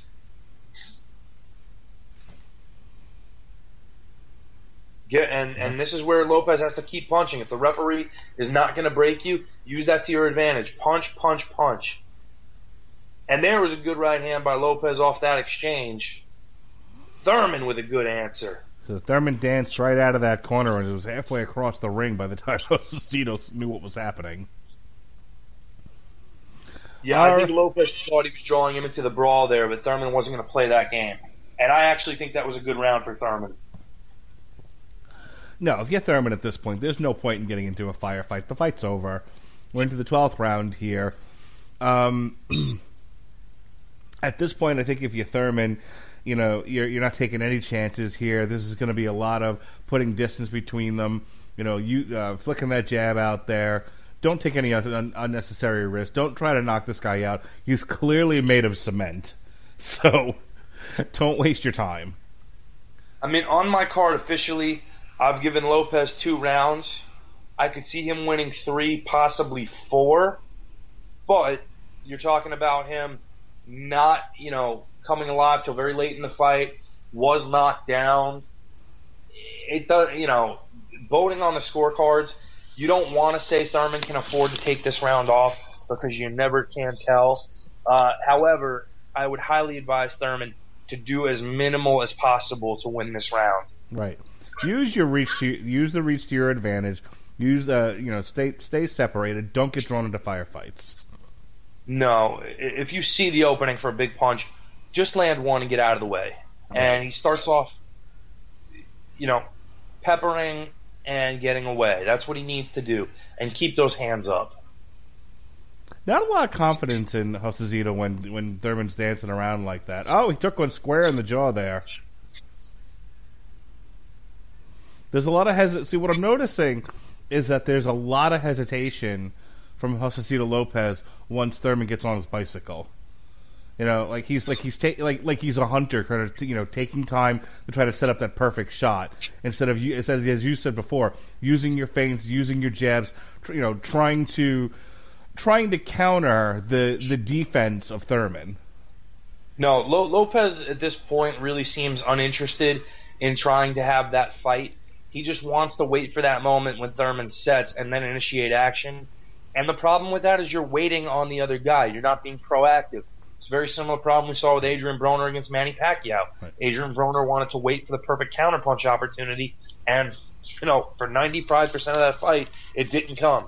Get, and, and this is where Lopez has to keep punching. If the referee is not going to break you, use that to your advantage. Punch, punch, punch. And there was a good right hand by Lopez off that exchange. Thurman with a good answer. So Thurman danced right out of that corner, and it was halfway across the ring by the time [laughs] Josesito knew what was happening. Yeah, I think. Lopez thought he was drawing him into the brawl there, but Thurman wasn't going to play that game. And I actually think that was a good round for Thurman. No, if you're Thurman at this point, there's no point in getting into a firefight. The fight's over. We're into the twelfth round here. Um, [clears throat] at this point, I think if you're Thurman, you know you're you're not taking any chances here. This is going to be a lot of putting distance between them. You know, you uh, flicking that jab out there. Don't take any un- unnecessary risks. Don't try to knock this guy out. He's clearly made of cement. [laughs] So don't waste your time. I mean, on my card officially, I've given Lopez two rounds. I could see him winning three, possibly four. But you're talking about him not, you know, coming alive till very late in the fight, was knocked down. It does, you know, voting on the scorecards. You don't want to say Thurman can afford to take this round off because you never can tell. Uh, however, I would highly advise Thurman to do as minimal as possible to win this round. Right. Use your reach to use the reach to your advantage. Use uh you know stay stay separated. Don't get drawn into firefights. No, if you see the opening for a big punch, just land one and get out of the way. And he starts off, you know, peppering and getting away. That's what he needs to do, and keep those hands up. Not a lot of confidence in Josesito when when Thurman's dancing around like that. Oh, he took one square in the jaw there. There's a lot of hesitation. See, what I'm noticing is that there's a lot of hesitation from Josesito Lopez once Thurman gets on his bicycle. You know, like he's like he's ta- like like he's a hunter, kind of you know taking time to try to set up that perfect shot instead of you instead of, as you said before, using your feints, using your jabs, tr- you know, trying to trying to counter the the defense of Thurman. No, Lopez at this point really seems uninterested in trying to have that fight. He just wants to wait for that moment when Thurman sets and then initiate action. And the problem with that is you're waiting on the other guy. You're not being proactive. It's a very similar problem we saw with Adrian Broner against Manny Pacquiao. Right. Adrian Broner wanted to wait for the perfect counterpunch opportunity, and you know, for 95% of that fight, it didn't come.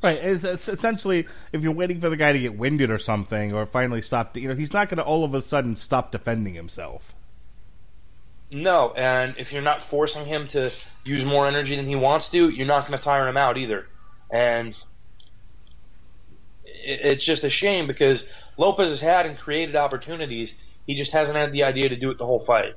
Right. It's, it's, essentially, if you're waiting for the guy to get winded or something, or finally stop, you know, he's not going to all of a sudden stop defending himself. No, and if you're not forcing him to use more energy than he wants to, you're not going to tire him out either. And it's just a shame because Lopez has had and created opportunities. He just hasn't had the idea to do it the whole fight.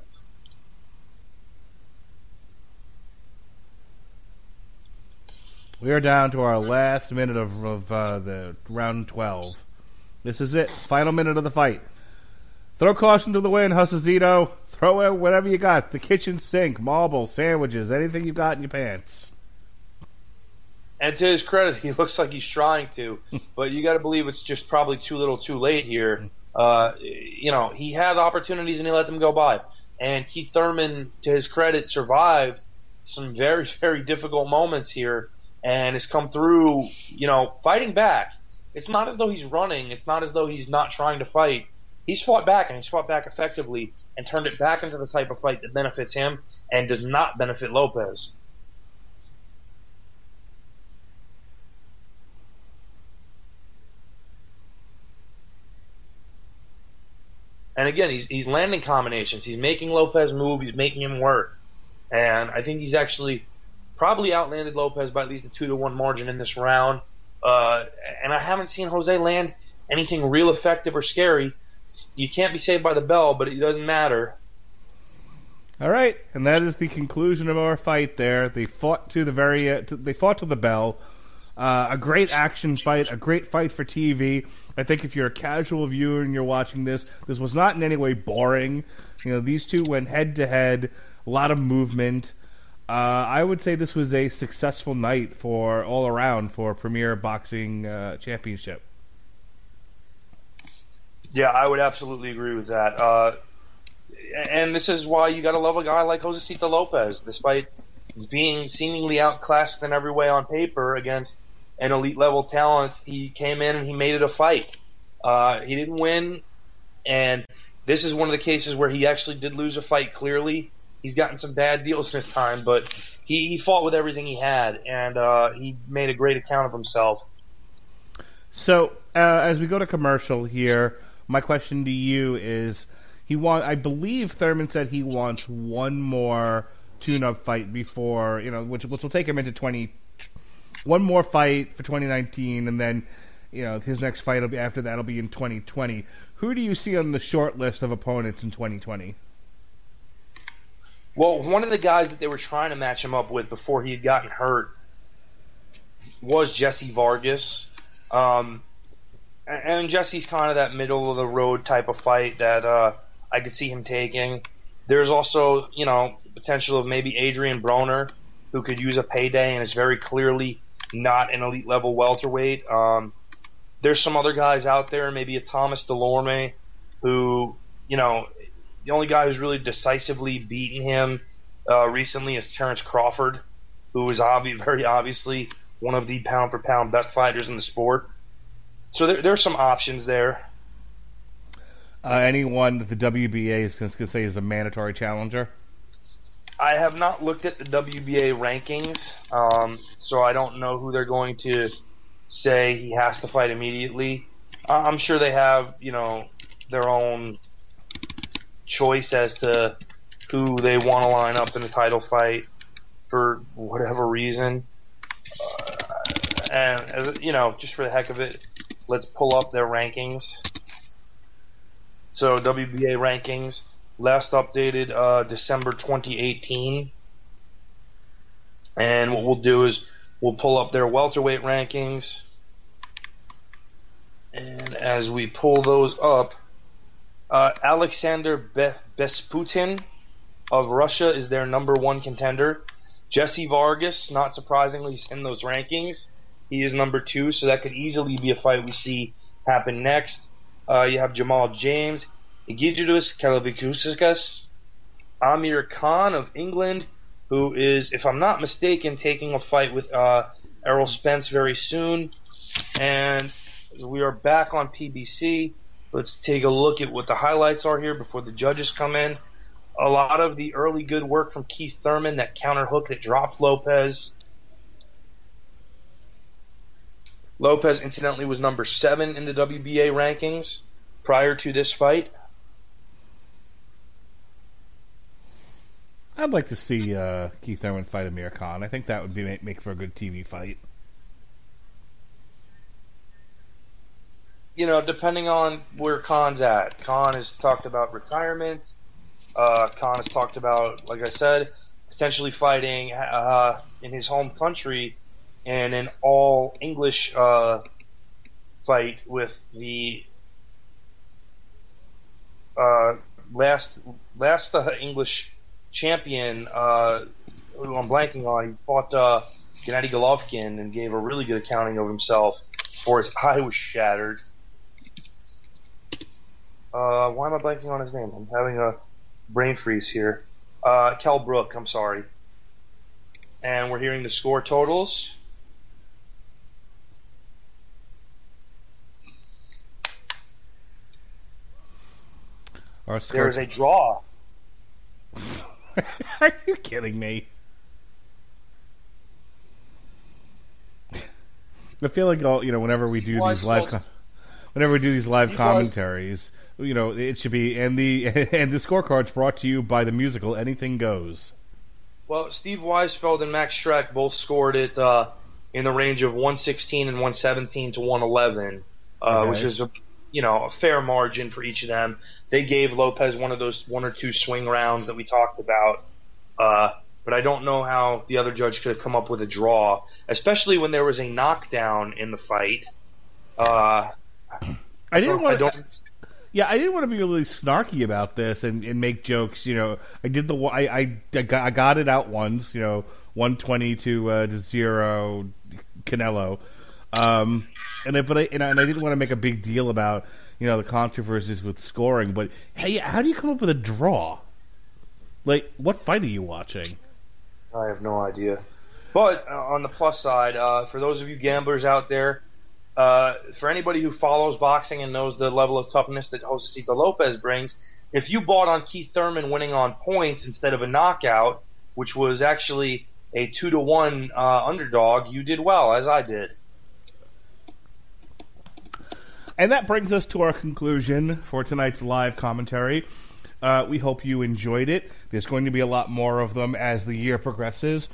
We are down to our last minute of, of uh, the round 12. This is it. Final minute of the fight. Throw caution to the wind, Josesito. Throw out whatever you got. The kitchen sink, marble, sandwiches, anything you got in your pants. And to his credit, he [laughs] looks like he's trying to, but you got to believe it's just probably too little, too late here. Uh, you know, he had opportunities and he let them go by. And Keith Thurman, to his credit, survived some very, [laughs] very difficult moments here and has come through, you know, fighting back. It's not as though he's running. It's not as though he's not trying to fight. He's fought back and he's fought back effectively and turned it back into the type of fight that benefits him and does not benefit Lopez. And again, he's he's landing combinations. He's making Lopez move. He's making him work. And I think he's actually probably outlanded Lopez by at least a two to one margin in this round. Uh, and I haven't seen Jose land anything real effective or scary. You can't be saved by the bell, but it doesn't matter. All right, and that is the conclusion of our fight. There, they fought to the very, uh, to, they fought to the bell. Uh, a great action fight, a great fight for TV. I think if you're a casual viewer and you're watching this, this was not in any way boring. You know, these two went head to head, a lot of movement. Uh, I would say this was a successful night for all around for Premier Boxing uh, Championship. Yeah, I would absolutely agree with that. Uh, and this is why you got to love a guy like Josesito Lopez, despite being seemingly outclassed in every way on paper against an elite level talent. He came in and he made it a fight. Uh, he didn't win, and this is one of the cases where he actually did lose a fight clearly. He's gotten some bad deals [laughs] in his time, but he, he fought with everything he had, and uh, he made a great account of himself. So, uh, as we go to commercial here, my question to you is: He want, I believe Thurman said he wants one more tune-up fight before you know, which which will take him into twenty one more fight for 2019, and then you know his next fight will be after that will be in 2020. Who do you see on the short list of opponents in 2020? Well, one of the guys that they were trying to match him up with before he had gotten hurt was Jesse Vargas. Um, and Jesse's kind of that middle of the road type of fight that uh, I could see him taking. There's also, you know, the potential of maybe Adrian Broner, who could use a payday and is very clearly not an elite level welterweight. Um, there's some other guys out there, maybe a Thomas Dulorme, who, you know, the only guy who's really decisively beaten him uh, recently is Terrence Crawford, who is obvi- [laughs] very obviously one of the pound for pound best fighters in the sport. So there, there are some options there. Uh, anyone that the WBA is going to say is a mandatory challenger? I have not looked at the WBA rankings, um, so I don't know who they're going to say he has to fight immediately. I'm sure they have, you know, their own choice as to who they want to line up in the title fight for whatever reason. Uh, and, you know, just for the heck of it, let's pull up their rankings. So WBA rankings, last updated uh, December 2018. And what we'll do is we'll pull up their welterweight rankings. And as we pull those up, uh, Alexander Be- Besputin of Russia is their number one contender. Jesse Vargas, not surprisingly, is in those rankings. He is number two, so that could easily be a fight we see happen next. Uh, you have Jamal James, Egidijus Kalvikusikas, Amir Khan of England, who is, if I'm not mistaken, taking a fight with uh, Errol Spence very soon. And we are back on PBC. Let's take a look at what the highlights are here before the judges come in. A lot of the early good work from Keith Thurman, that counter hook that dropped Lopez. Lopez, incidentally, was number seven in the WBA rankings prior to this fight. I'd like to see uh, Keith Thurman fight Amir Khan. I think that would be make, make for a good TV fight. You know, depending on where Khan's at. Khan has talked about retirement. Uh, Khan has talked about, like I said, potentially fighting uh, in his home country in an all English uh, fight with the uh, last last uh, English champion, uh, who I'm blanking on, he fought uh, Gennady Golovkin and gave a really good accounting of himself before his [laughs] eye was shattered. Uh, why am I blanking on his name? I'm having a brain freeze here. Uh, Kell Brook, I'm sorry. And we're hearing the score totals. Our There is a draw. [laughs] [laughs] Are you kidding me? I feel like all you know. Whenever we do these live, com- whenever we do these live commentaries, you know, it should be and the [laughs] and the scorecards brought to you by the musical Anything Goes. Well, Steve Weisfeld and Max Schreck both scored it uh, in the range of 116 and 117 to 111, uh, Okay. which is a you know a fair margin for each of them. They gave Lopez one of those one or two swing rounds that we talked about, uh, but I don't know how the other judge could have come up with a draw, especially when there was a knockdown in the fight. Uh, I didn't want. Yeah, I didn't want to be really snarky about this and, and make jokes. You know, I did the I I, I got, I got it out once. You know, one twenty to uh, to zero, Canelo. Um, and I, but I and, I and I didn't want to make a big deal about you know the controversies with scoring. But hey, how do you come up with a draw? Like, what fight are you watching? I have no idea. But uh, on the plus side, uh, for those of you gamblers out there, uh, for anybody who follows boxing and knows the level of toughness that Josesito Lopez brings, if you bought on Keith Thurman winning on points instead of a knockout, which was actually a two to one uh, underdog, you did well, as I did. And that brings us to our conclusion for tonight's live commentary. Uh, we hope you enjoyed it. There's going to be a lot more of them as the year progresses.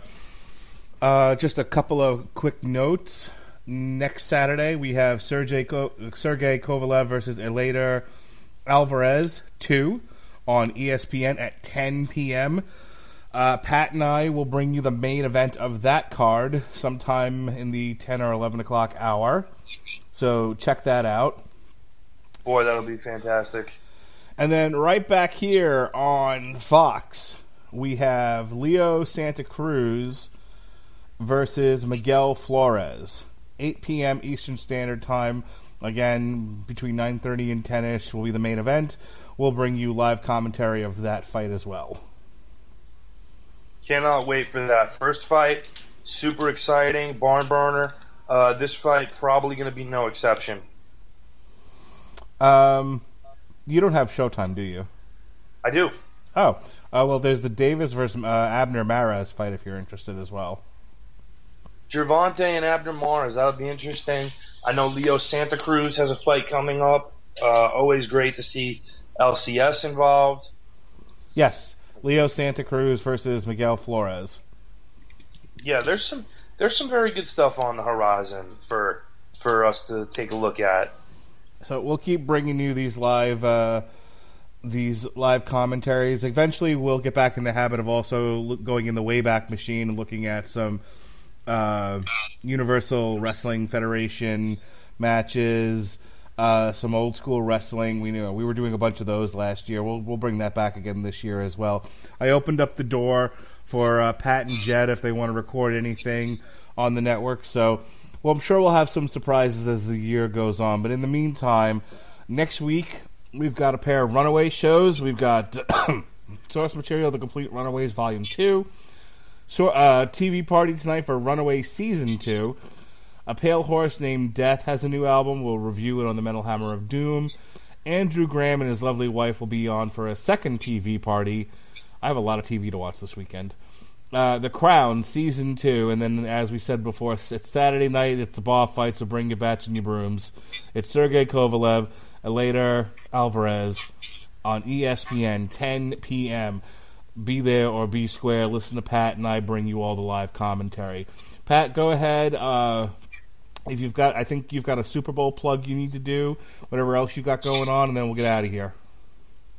Uh, just a couple of quick notes. Next Saturday, we have Sergey, Ko- Sergey Kovalev versus Eleider Alvarez 2 on ESPN at 10 p.m. Uh, Pat and I will bring you the main event of that card sometime in the 10 or 11 o'clock hour. So check that out. Boy, that'll be fantastic. And then right back here on Fox, we have Leo Santa Cruz versus Miguel Flores. 8 p.m. Eastern Standard Time. Again, between 9.30 and 10ish will be the main event. We'll bring you live commentary of that fight as well. Cannot wait for that first fight. Super exciting, barn burner. Uh, this fight probably going to be no exception. Um, you don't have Showtime, do you? I do. Oh, uh, well, there's the Davis versus uh, Abner Mares fight if you're interested as well. Gervonta and Abner Mares, that would be interesting. I know Leo Santa Cruz has a fight coming up. Uh, always great to see LCS involved. Yes, Leo Santa Cruz versus Miguel Flores. Yeah, there's some there's some very good stuff on the horizon for for us to take a look at. So we'll keep bringing you these live uh, these live commentaries. Eventually, we'll get back in the habit of also look, going in the Wayback Machine and looking at some uh, Universal Wrestling Federation matches, uh, some old school wrestling. We know we were doing a bunch of those last year. We'll we'll bring that back again this year as well. I opened up the door for uh, Pat and Jed if they want to record anything on the network. So, well, I'm sure we'll have some surprises as the year goes on. But in the meantime, next week we've got a pair of Runaway shows. We've got [coughs] source material, The Complete Runaways Volume Two. So, uh, TV party tonight for Runaway Season Two. A Pale Horse Named Death has a new album. We'll review it on the Metal Hammer of Doom. Andrew Graham and his lovely wife will be on for a second TV party. I have a lot of TV to watch this weekend. Uh, the Crown season two, and then as we said before, it's Saturday night. It's a ball fight, so bring your bats and your brooms. It's Sergey Kovalev, Eleider Alvarez on ESPN, 10 p.m. Be there or be square. Listen to Pat and I bring you all the live commentary. Pat, go ahead. Uh, if you've got, I think you've got a Super Bowl plug you need to do. Whatever else you've got going on, and then we'll get out of here.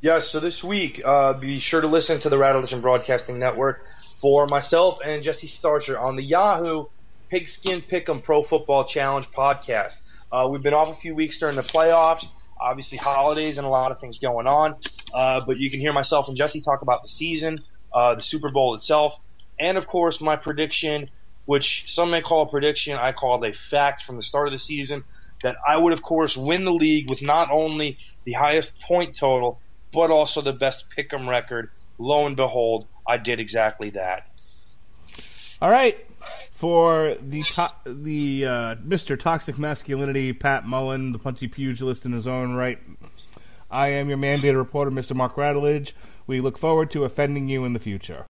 Yes, so this week, uh, be sure to listen to the Rattlevision Broadcasting Network for myself and Jesse Starcher on the Yahoo Pigskin Pick'em Pro Football Challenge podcast. Uh, we've been off a few weeks during the playoffs, obviously holidays and a lot of things going on, uh, but you can hear myself and Jesse talk about the season, uh, the Super Bowl itself, and of course my prediction, which some may call a prediction, I call it a fact from the start of the season, that I would of course win the league with not only the highest point total, but also the best pick'em record. Lo and behold, I did exactly that. All right, for the to- the uh, Mr. Toxic Masculinity, Pat Mullin, the punchy pugilist in his own right. I am your mandated reporter, Mr. Mark Radulich. We look forward to offending you in the future.